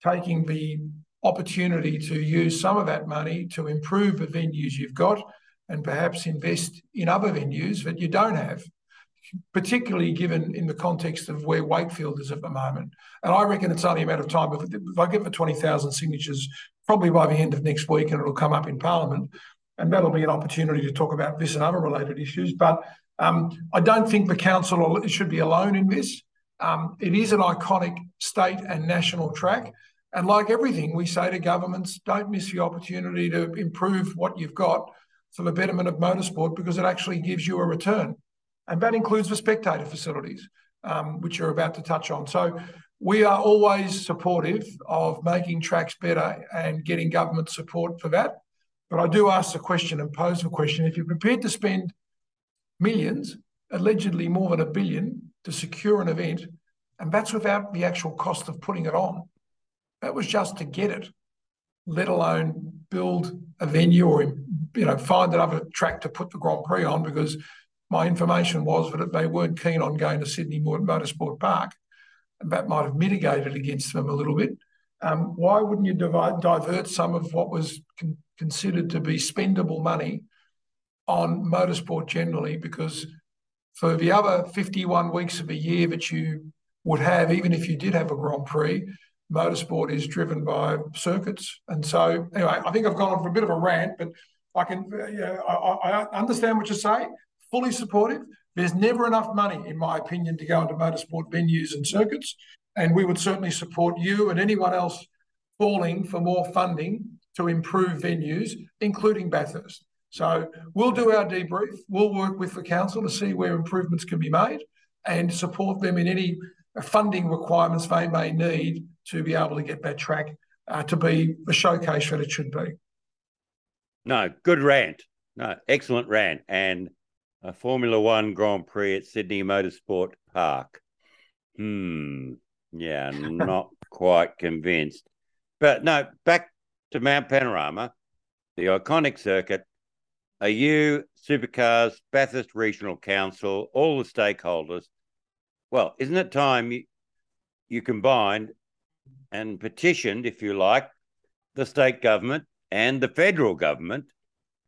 taking the opportunity to use some of that money to improve the venues you've got and perhaps invest in other venues that you don't have, particularly given in the context of where Wakefield is at the moment. And I reckon it's only a matter of time. If, if I get the 20,000 signatures, probably by the end of next week, and it'll come up in Parliament, and that'll be an opportunity to talk about this and other related issues. But um, I don't think the council should be alone in this. Um, it is an iconic state and national track. And like everything, we say to governments, don't miss the opportunity to improve what you've got for the betterment of motorsport because it actually gives you a return. And that includes the spectator facilities, um, which you're about to touch on. So we are always supportive of making tracks better and getting government support for that. But I do ask the question and pose the question if you're prepared to spend millions, allegedly more than a billion, to secure an event, and that's without the actual cost of putting it on, that was just to get it let alone build a venue or you know find another track to put the Grand Prix on because my information was that they weren't keen on going to Sydney Motorsport Park, and that might have mitigated against them a little bit. Um, why wouldn't you divide, divert some of what was con- considered to be spendable money on motorsport generally? Because for the other 51 weeks of a year that you would have, even if you did have a Grand Prix, motorsport is driven by circuits. And so, anyway, I think I've gone on for a bit of a rant, but I can, you know, I, I understand what you're saying, fully supportive. There's never enough money, in my opinion, to go into motorsport venues and circuits. And we would certainly support you and anyone else calling for more funding to improve venues, including Bathurst. So we'll do our debrief. We'll work with the council to see where improvements can be made and support them in any funding requirements they may need to be able to get that track uh, to be the showcase that it should be. No, good rant. No, excellent rant. And a Formula One Grand Prix at Sydney Motorsport Park. Hmm. Yeah, not quite convinced. But no, back to Mount Panorama, the iconic circuit. Are you, Supercars, Bathurst Regional Council, all the stakeholders? Well, isn't it time you, you combined and petitioned, if you like, the state government and the federal government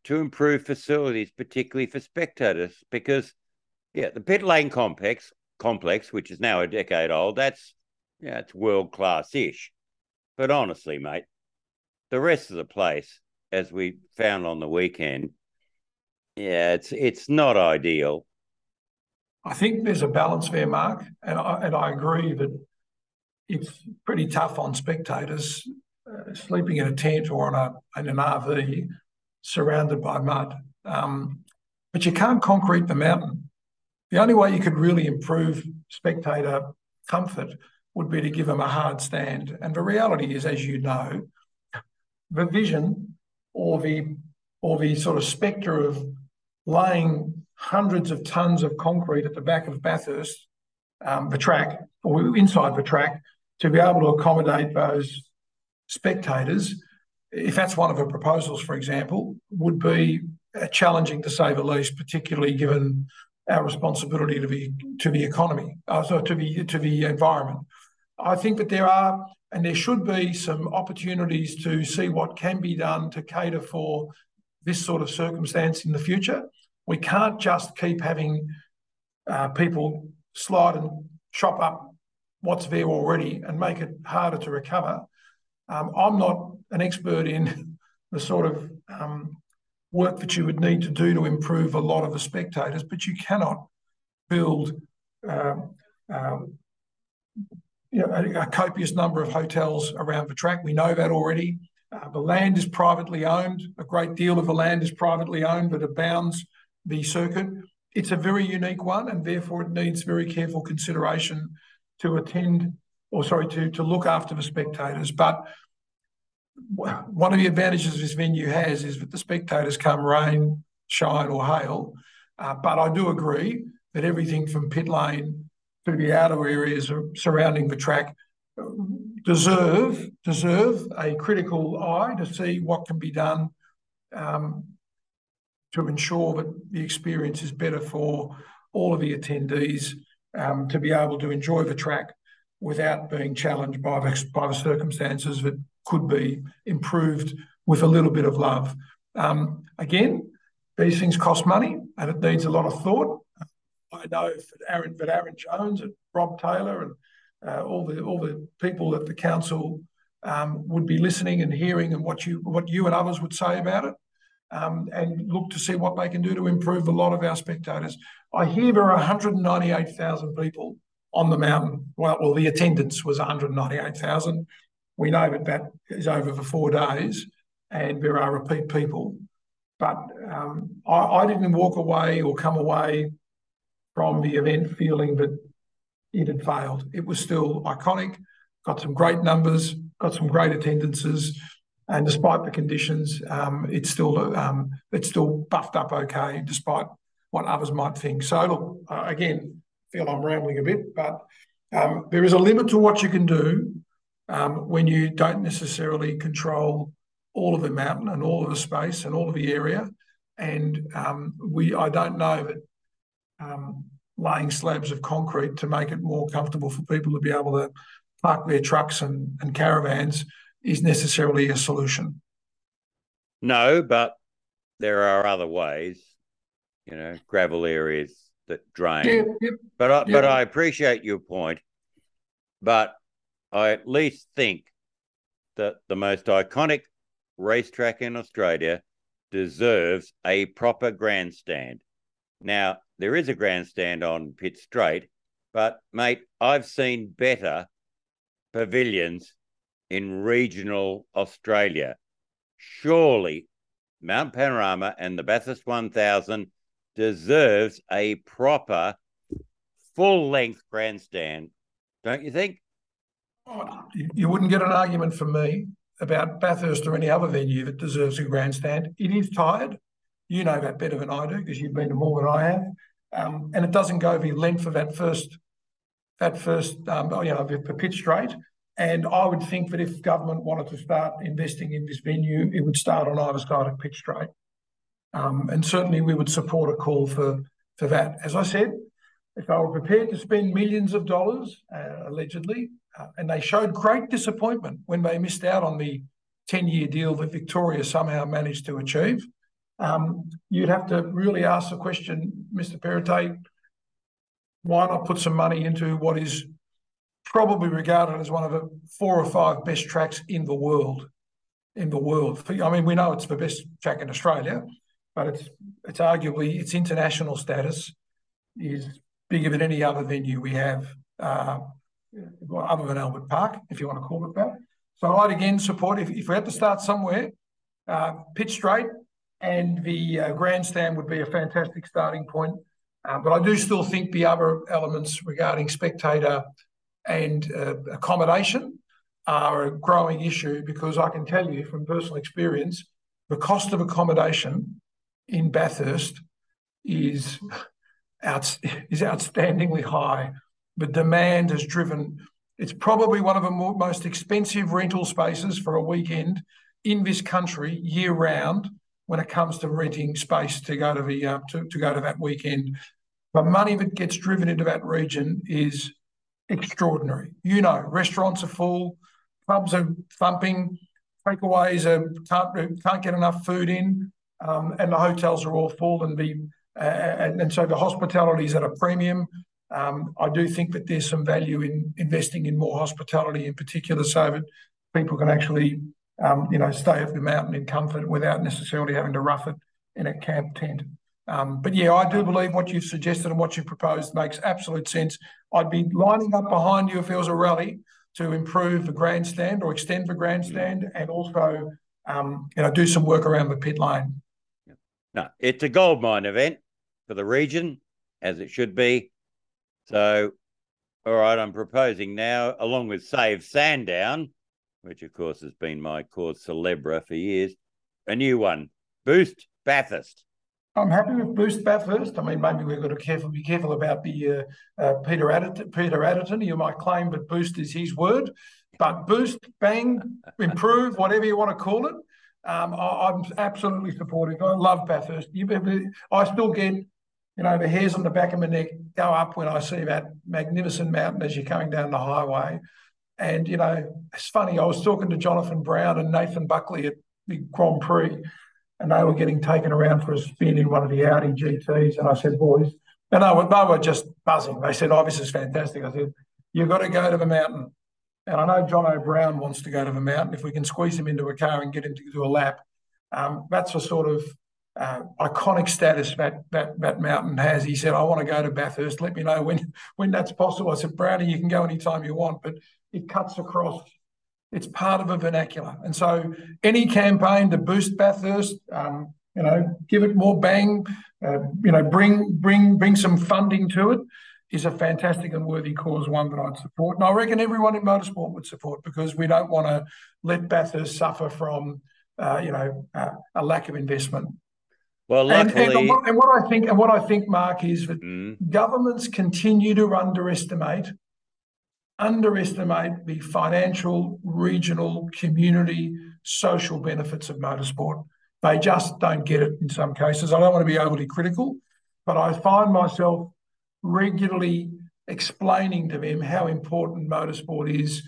to improve facilities, particularly for spectators? Because, yeah, the pit lane complex, complex, which is now a decade old, that's yeah, it's world class ish. But honestly, mate, the rest of the place, as we found on the weekend, yeah, it's it's not ideal. I think there's a balance there, Mark, and I, and I agree that it's pretty tough on spectators uh, sleeping in a tent or a in an RV surrounded by mud. Um, but you can't concrete the mountain. The only way you could really improve spectator comfort would be to give them a hard stand. And the reality is, as you know, the vision or the or the sort of spectre of laying hundreds of tons of concrete at the back of Bathurst, um, the track, or inside the track, to be able to accommodate those spectators, if that's one of the proposals, for example, would be uh, challenging to say the least, particularly given our responsibility to the to the economy, uh, so to the to the environment. I think that there are and there should be some opportunities to see what can be done to cater for this sort of circumstance in the future. We can't just keep having uh, people slide and chop up what's there already and make it harder to recover. Um, I'm not an expert in the sort of um, work that you would need to do to improve a lot of the spectators, but you cannot build um, um, you know, a, a, copious number of hotels around the track. We know that already. Uh, the land is privately owned. A great deal of the land is privately owned that abounds the circuit. It's a very unique one, and therefore it needs very careful consideration to attend, or sorry, to to look after the spectators. But one of the advantages this venue has is that the spectators come rain, shine, or hail. Uh, but I do agree that everything from pit lane to the outer areas surrounding the track deserve deserve a critical eye to see what can be done um, to ensure that the experience is better for all of the attendees um, to be able to enjoy the track without being challenged by the, by the circumstances that could be improved with a little bit of love. Um, again, these things cost money and it needs a lot of thought. I know that Aaron, that Aaron Jones and Rob Taylor and uh, all the all the people at the council um, would be listening and hearing and what you what you and others would say about it, um, and look to see what they can do to improve a lot of our spectators. I hear there are 198,000 people on the mountain. Well, well, the attendance was 198,000. We know that that is over for four days, and there are repeat people. But um, I, I didn't walk away or come away from the event feeling that it had failed. It was still iconic, got some great numbers, got some great attendances, and despite the conditions, um, it's still um, it's still buffed up okay, despite what others might think. So look, uh, again, feel I'm rambling a bit, but um, there is a limit to what you can do um, when you don't necessarily control all of the mountain and all of the space and all of the area. And um, we, I don't know that um, laying slabs of concrete to make it more comfortable for people to be able to park their trucks and, and caravans is necessarily a solution. No, but there are other ways, you know, gravel areas that drain. Yeah, yeah, but I, yeah. but I appreciate your point. But I at least think that the most iconic racetrack in Australia deserves a proper grandstand. Now, there is a grandstand on Pit Straight, but mate, I've seen better pavilions in regional Australia. Surely Mount Panorama and the Bathurst 1000 deserves a proper full length grandstand, don't you think? You, you wouldn't get an argument from me about Bathurst or any other venue that deserves a grandstand. It is tired. You know that better than I do because you've been to more than I have. Um, and it doesn't go the length of that first, that first, um, you know, the pitch straight. And I would think that if government wanted to start investing in this venue, it would start on either side of pitch straight. Um, and certainly we would support a call for, for that. As I said, if they were prepared to spend millions of dollars, uh, allegedly, uh, and they showed great disappointment when they missed out on the 10 year deal that Victoria somehow managed to achieve, um, you'd have to really ask the question, Mr. Perrottet, why not put some money into what is probably regarded as one of the four or five best tracks in the world? In the world, I mean, we know it's the best track in Australia, but it's it's arguably its international status is bigger than any other venue we have, uh, other than Albert Park, if you want to call it that. So I'd again support if, if we had to start somewhere, uh, pitch straight, and the uh, grandstand would be a fantastic starting point. Uh, but I do still think the other elements regarding spectator and uh, accommodation are a growing issue because I can tell you from personal experience, the cost of accommodation in Bathurst is out, is outstandingly high. The demand has driven. It's probably one of the more, most expensive rental spaces for a weekend in this country year round when it comes to renting space to go to the uh, to, to go to that weekend. The money that gets driven into that region is extraordinary. You know, restaurants are full, pubs are thumping, takeaways are can't can't get enough food in, um, and the hotels are all full, and the uh, and, and so the hospitality is at a premium. Um, I do think that there's some value in investing in more hospitality, in particular, so that people can actually, um, you know, stay up the mountain in comfort without necessarily having to rough it in a camp tent. Um, but yeah, I do believe what you've suggested and what you've proposed makes absolute sense. I'd be lining up behind you if there was a rally to improve the grandstand or extend the grandstand, and also, um, you know, do some work around the pit lane. No, it's a goldmine event for the region, as it should be. So, all right, I'm proposing now, along with Save Sandown, which of course has been my cause celebre for years, a new one, Boost Bathurst. I'm happy with Boost Bathurst. I mean, maybe we've got to careful, be careful about the uh, uh, Peter Adderton. Peter Adderton, you might claim, but Boost is his word. But Boost, bang, improve, whatever you want to call it. Um, I, am absolutely supportive. I love Bathurst. You, I still get, you know, the hairs on the back of my neck go up when I see that magnificent mountain as you're coming down the highway. And you know, it's funny. I was talking to Jonathan Brown and Nathan Buckley at the Grand Prix, and they were getting taken around for a spin in one of the Audi GTs. And I said, boys, and they were, they were just buzzing. They said, oh, this is fantastic. I said, you've got to go to the mountain. And I know John O'Brown wants to go to the mountain. If we can squeeze him into a car and get him to do a lap, um, that's the sort of uh, iconic status that, that that mountain has. He said, "I want to go to Bathurst. Let me know when when that's possible." I said, "Brownie, you can go anytime you want, but it cuts across. It's part of a vernacular, and so any campaign to boost Bathurst, um, you know, give it more bang, uh, you know, bring bring bring some funding to it is a fantastic and worthy cause, one that I'd support. And I reckon everyone in motorsport would support because we don't want to let Bathurst suffer from, uh, you know, uh, a lack of investment. Well, luckily, and, and, what, and, what I think, and what I think, Mark, is that mm. governments continue to underestimate, underestimate the financial, regional, community, social benefits of motorsport. They just don't get it in some cases. I don't want to be overly critical, but I find myself regularly explaining to them how important motorsport is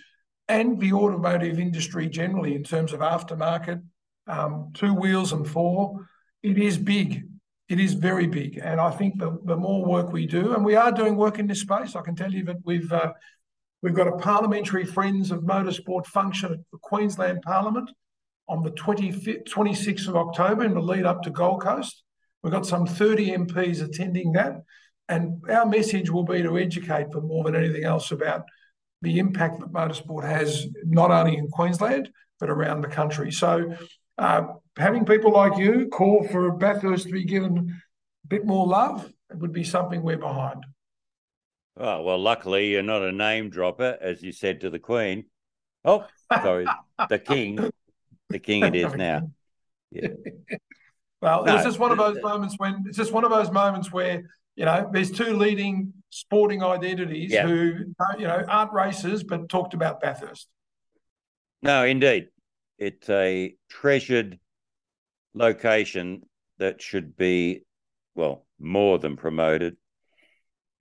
and the automotive industry generally in terms of aftermarket, um, two wheels and four. It is big. It is very big. And I think the, the more work we do, and we are doing work in this space, I can tell you that we've uh, we've got a parliamentary Friends of Motorsport function at the Queensland Parliament on the 26th of October in the lead up to Gold Coast. We've got some 30 MPs attending that. And our message will be to educate them more than anything else about the impact that motorsport has, not only in Queensland, but around the country. So, uh, having people like you call for Bathurst to be given a bit more love would be something we're behind. Oh, well, luckily you're not a name dropper, as you said to the Queen. Oh, sorry, the King. The King it is now. Yeah. well, no, it's just one of those moments when it's just one of those moments where you know, there's two leading sporting identities yeah. who, you know, aren't racers but talked about Bathurst. No, indeed. It's a treasured location that should be, well, more than promoted.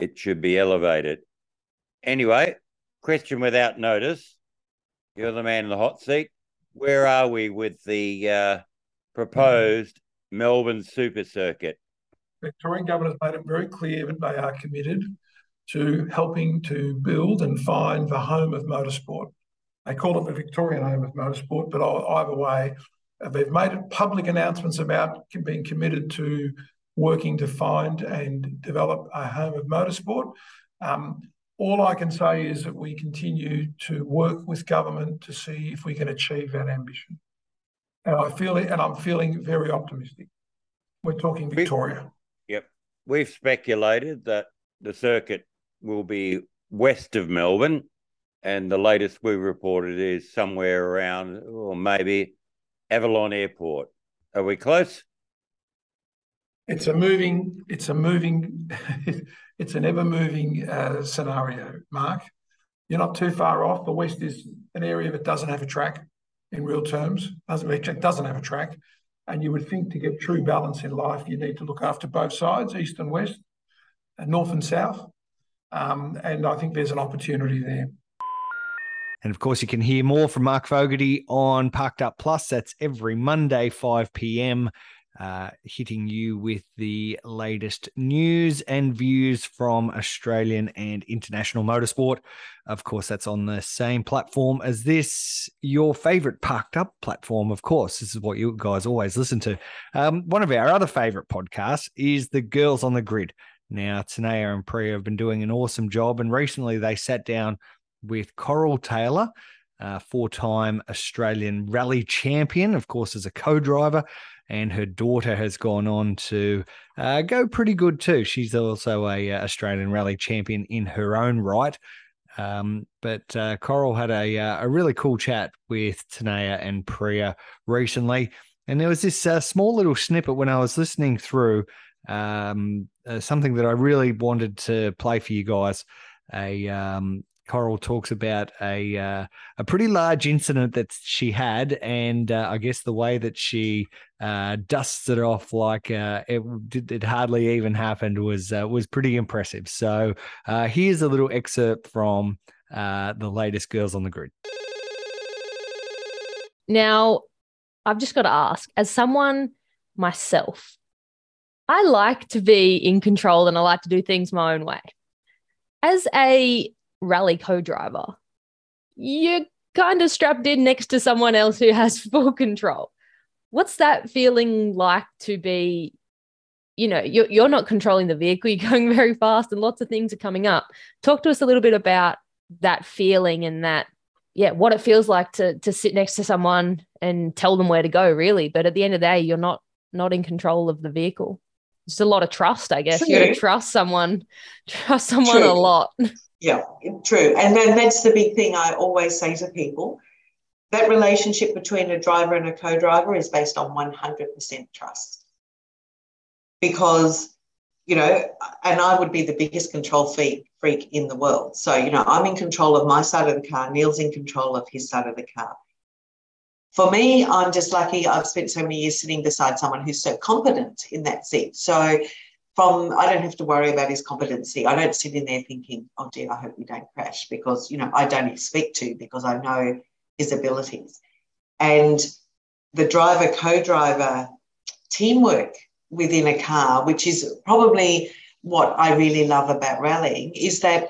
It should be elevated. Anyway, question without notice. You're the man in the hot seat. Where are we with the uh, proposed Melbourne Super Circuit? Victorian government has made it very clear that they are committed to helping to build and find the home of motorsport. They call it the Victorian home of motorsport, but either way, they've made public announcements about being committed to working to find and develop a home of motorsport. Um, all I can say is that we continue to work with government to see if we can achieve that ambition. And I feel it, and I'm feeling very optimistic. We're talking Victoria. Yep. We've speculated that the circuit will be west of Melbourne, and the latest we reported is somewhere around, or maybe Avalon Airport. Are we close? It's a moving, it's a moving, it's an ever moving uh, scenario, Mark. You're not too far off. The West is an area that doesn't have a track in real terms, doesn't, doesn't have a track. And you would think to get true balance in life, you need to look after both sides, east and west, and north and south. Um, and I think there's an opportunity there. And of course, you can hear more from Mark Fogarty on Parked Up Plus. That's every Monday, 5 p.m uh, hitting you with the latest news and views from Australian and international motorsport. Of course, that's on the same platform as this, your favorite parked up platform, of course. This is what you guys always listen to. Um, one of our other favorite podcasts is The Girls on the Grid. Now, Tanea and Priya have been doing an awesome job, and recently they sat down with Coral Taylor. Uh, four time Australian rally champion, of course, as a co driver, and her daughter has gone on to uh, go pretty good too. She's also a uh, Australian rally champion in her own right. Um, but uh, Coral had a uh, a really cool chat with Tanea and Priya recently, and there was this uh, small little snippet when I was listening through um, uh, something that I really wanted to play for you guys. A um, Coral talks about a uh, a pretty large incident that she had, and uh, I guess the way that she uh, dusts it off like uh, it, it hardly even happened was uh, was pretty impressive. So uh, here's a little excerpt from the latest Girls on the Grid. Now, I've just got to ask, as someone myself, I like to be in control and I like to do things my own way. As a rally co-driver, you're kind of strapped in next to someone else who has full control. What's that feeling like to be, you know, you're, you're not controlling the vehicle, you're going very fast and lots of things are coming up. Talk to us a little bit about that feeling and that, yeah, what it feels like to to sit next to someone and tell them where to go, really. But at the end of the day, you're not not in control of the vehicle. Just a lot of trust, I guess. True. You got to trust someone, trust someone True. a lot. Yeah, true. And then that's the big thing I always say to people. That relationship between a driver and a co-driver is based on 100% trust. Because, you know, and I would be the biggest control freak, freak in the world. So, you know, I'm in control of my side of the car, Neil's in control of his side of the car. For me, I'm just lucky I've spent so many years sitting beside someone who's so competent in that seat. So from I don't have to worry about his competency. I don't sit in there thinking, oh dear, I hope we don't crash because you know I don't expect to because I know his abilities. And the driver co-driver teamwork within a car, which is probably what I really love about rallying, is that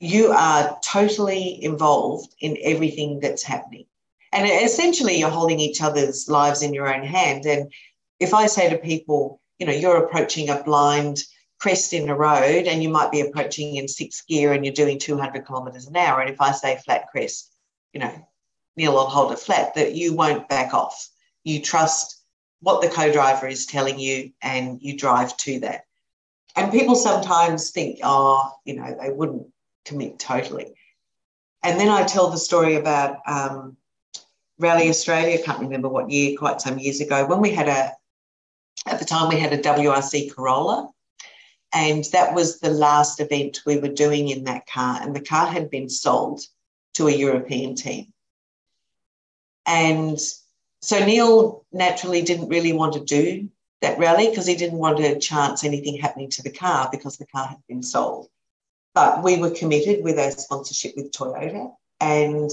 you are totally involved in everything that's happening. And essentially, you're holding each other's lives in your own hand. And if I say to people, you know, you're approaching a blind crest in a road and you might be approaching in sixth gear and you're doing 200 kilometers an hour. And if I say flat crest, you know, Neil will hold it flat, that you won't back off. You trust what the co driver is telling you and you drive to that. And people sometimes think, oh, you know, they wouldn't commit totally. And then I tell the story about um, Rally Australia, I can't remember what year, quite some years ago, when we had a, at the time, we had a WRC Corolla. And that was the last event we were doing in that car. And the car had been sold to a European team. And so Neil naturally didn't really want to do that rally because he didn't want to chance anything happening to the car because the car had been sold. But we were committed with our sponsorship with Toyota and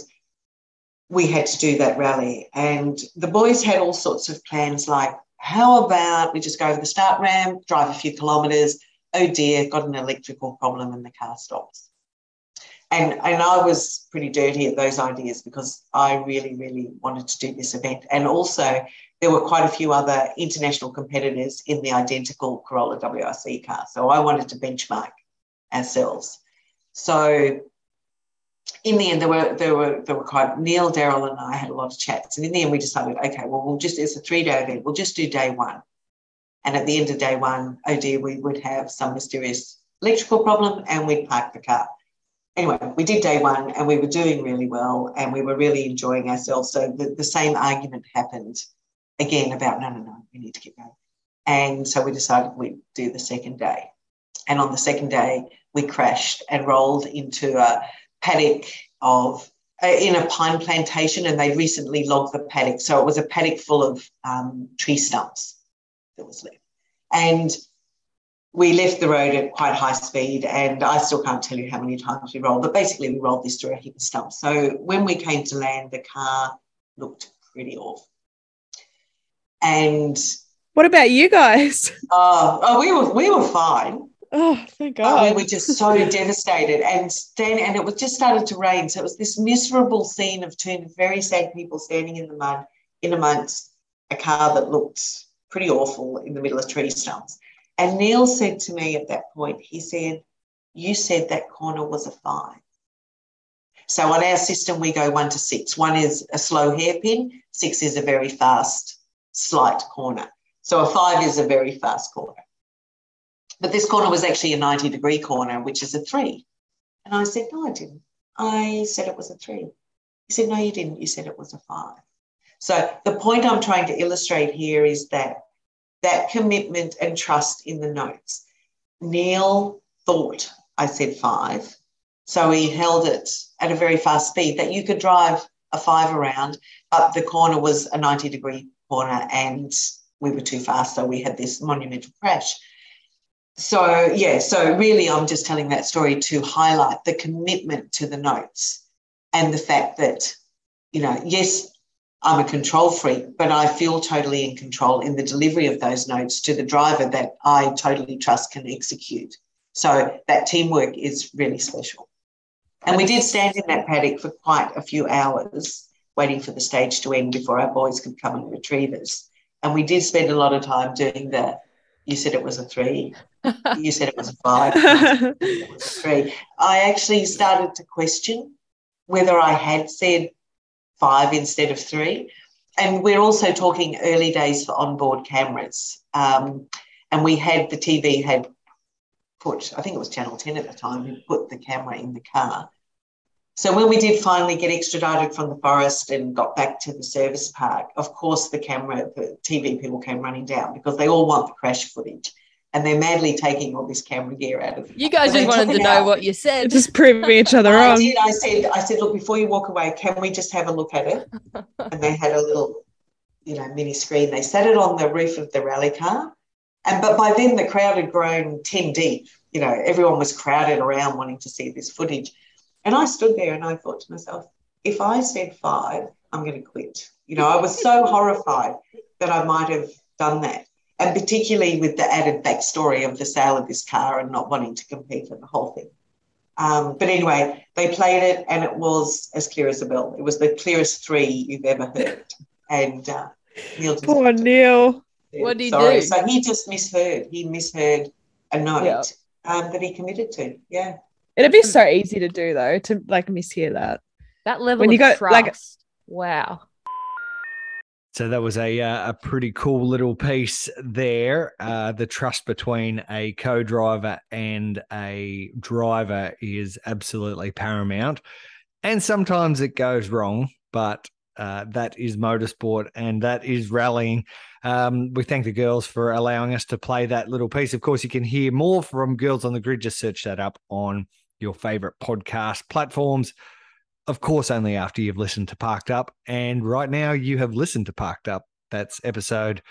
we had to do that rally. And the boys had all sorts of plans like, how about we just go over the start ramp, drive a few kilometres? Oh dear, got an electrical problem and the car stops and and I was pretty dirty at those ideas because I really really wanted to do this event, and also there were quite a few other international competitors in the identical Corolla WRC car, so I wanted to benchmark ourselves. So in the end, there were there were there were quite Neil, Daryl, and I had a lot of chats, and in the end, we decided, okay, well, we'll just it's a three day event, we'll just do day one, and at the end of day one, oh dear, we would have some mysterious electrical problem, and we'd park the car anyway, we did day one and we were doing really well and we were really enjoying ourselves. So the, the same argument happened again about no, no, no, we need to keep going. And so we decided we'd do the second day. And on the second day, we crashed and rolled into a paddock of uh, in a pine plantation, and they recently logged the paddock. So it was a paddock full of um, tree stumps that was left. And we left the road at quite high speed, and I still can't tell you how many times we rolled, but basically we rolled this through a heap of stumps. So when we came to land, the car looked pretty awful. And what about you guys? Uh, oh, we were we were fine. Oh, thank oh, God. we were just so devastated. And stand, and it was just started to rain. So it was this miserable scene of two very sad people standing in the mud in amongst a car that looked pretty awful in the middle of tree stumps. And Neil said to me at that point, he said, You said that corner was a five. So on our system, we go one to six. One is a slow hairpin, six is a very fast, slight corner. So a five is a very fast corner. But this corner was actually a 90 degree corner, which is a three. And I said, No, I didn't. I said it was a three. He said, No, you didn't. You said it was a five. So the point I'm trying to illustrate here is that that commitment and trust in the notes. Neil thought I said five. So he held it at a very fast speed that you could drive a five around, but the corner was a 90 degree corner and we were too fast. So we had this monumental crash. So, yeah, so really, I'm just telling that story to highlight the commitment to the notes and the fact that, you know, yes, I'm a control freak, but I feel totally in control in the delivery of those notes to the driver that I totally trust can execute. So that teamwork is really special. And we did stand in that paddock for quite a few hours waiting for the stage to end before our boys could come and retrieve us. And we did spend a lot of time doing the you said it was a three. you said it was a five. it was a three. I actually started to question whether I had said five instead of three. And we're also talking early days for onboard cameras. Um, and we had the TV had put, I think it was Channel 10 at the time, who put the camera in the car. So when we did finally get extradited from the forest and got back to the service park, of course the camera, the TV people came running down because they all want the crash footage. and they're madly taking all this camera gear out of You guys But just wanted to know out. what you said. Just proving each other I wrong. did. I said, I said, look, before you walk away, can we just have a look at it? And they had a little, you know, mini screen. They sat it on the roof of the rally car. And but by then the crowd had grown 10 deep. You know, everyone was crowded around wanting to see this footage. And I stood there and I thought to myself, if I said five, I'm going to quit. You know, I was so horrified that I might have done that. And particularly with the added backstory of the sale of this car and not wanting to compete in the whole thing. Um, but anyway, they played it and it was as clear as a bell. It was the clearest three you've ever heard. And uh, Neil just Poor Neil. What did he sorry. do? So he just misheard. He misheard a note Yeah. um, that he committed to. Yeah. It'd be so easy to do though, to like mishear that. That level When of you go- trust. like- wow. So that was a uh, a pretty cool little piece there. Uh, the trust between a co-driver and a driver is absolutely paramount, and sometimes it goes wrong, but uh, that is motorsport and that is rallying. Um, we thank the girls for allowing us to play that little piece. Of course, you can hear more from Girls on the Grid. Just search that up on your favorite podcast platforms of course, only after you've listened to Parked Up. And right now, you have listened to Parked Up. That's episode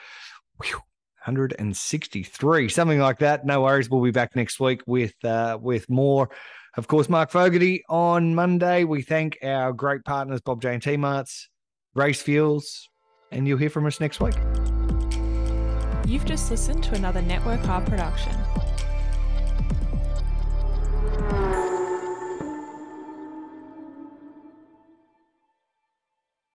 whew, 163, something like that. No worries. We'll be back next week with uh, with more. Of course, Mark Fogarty on Monday. We thank our great partners, Bob Jane T Marts, Race Fuels, and you'll hear from us next week. You've just listened to another Network R production.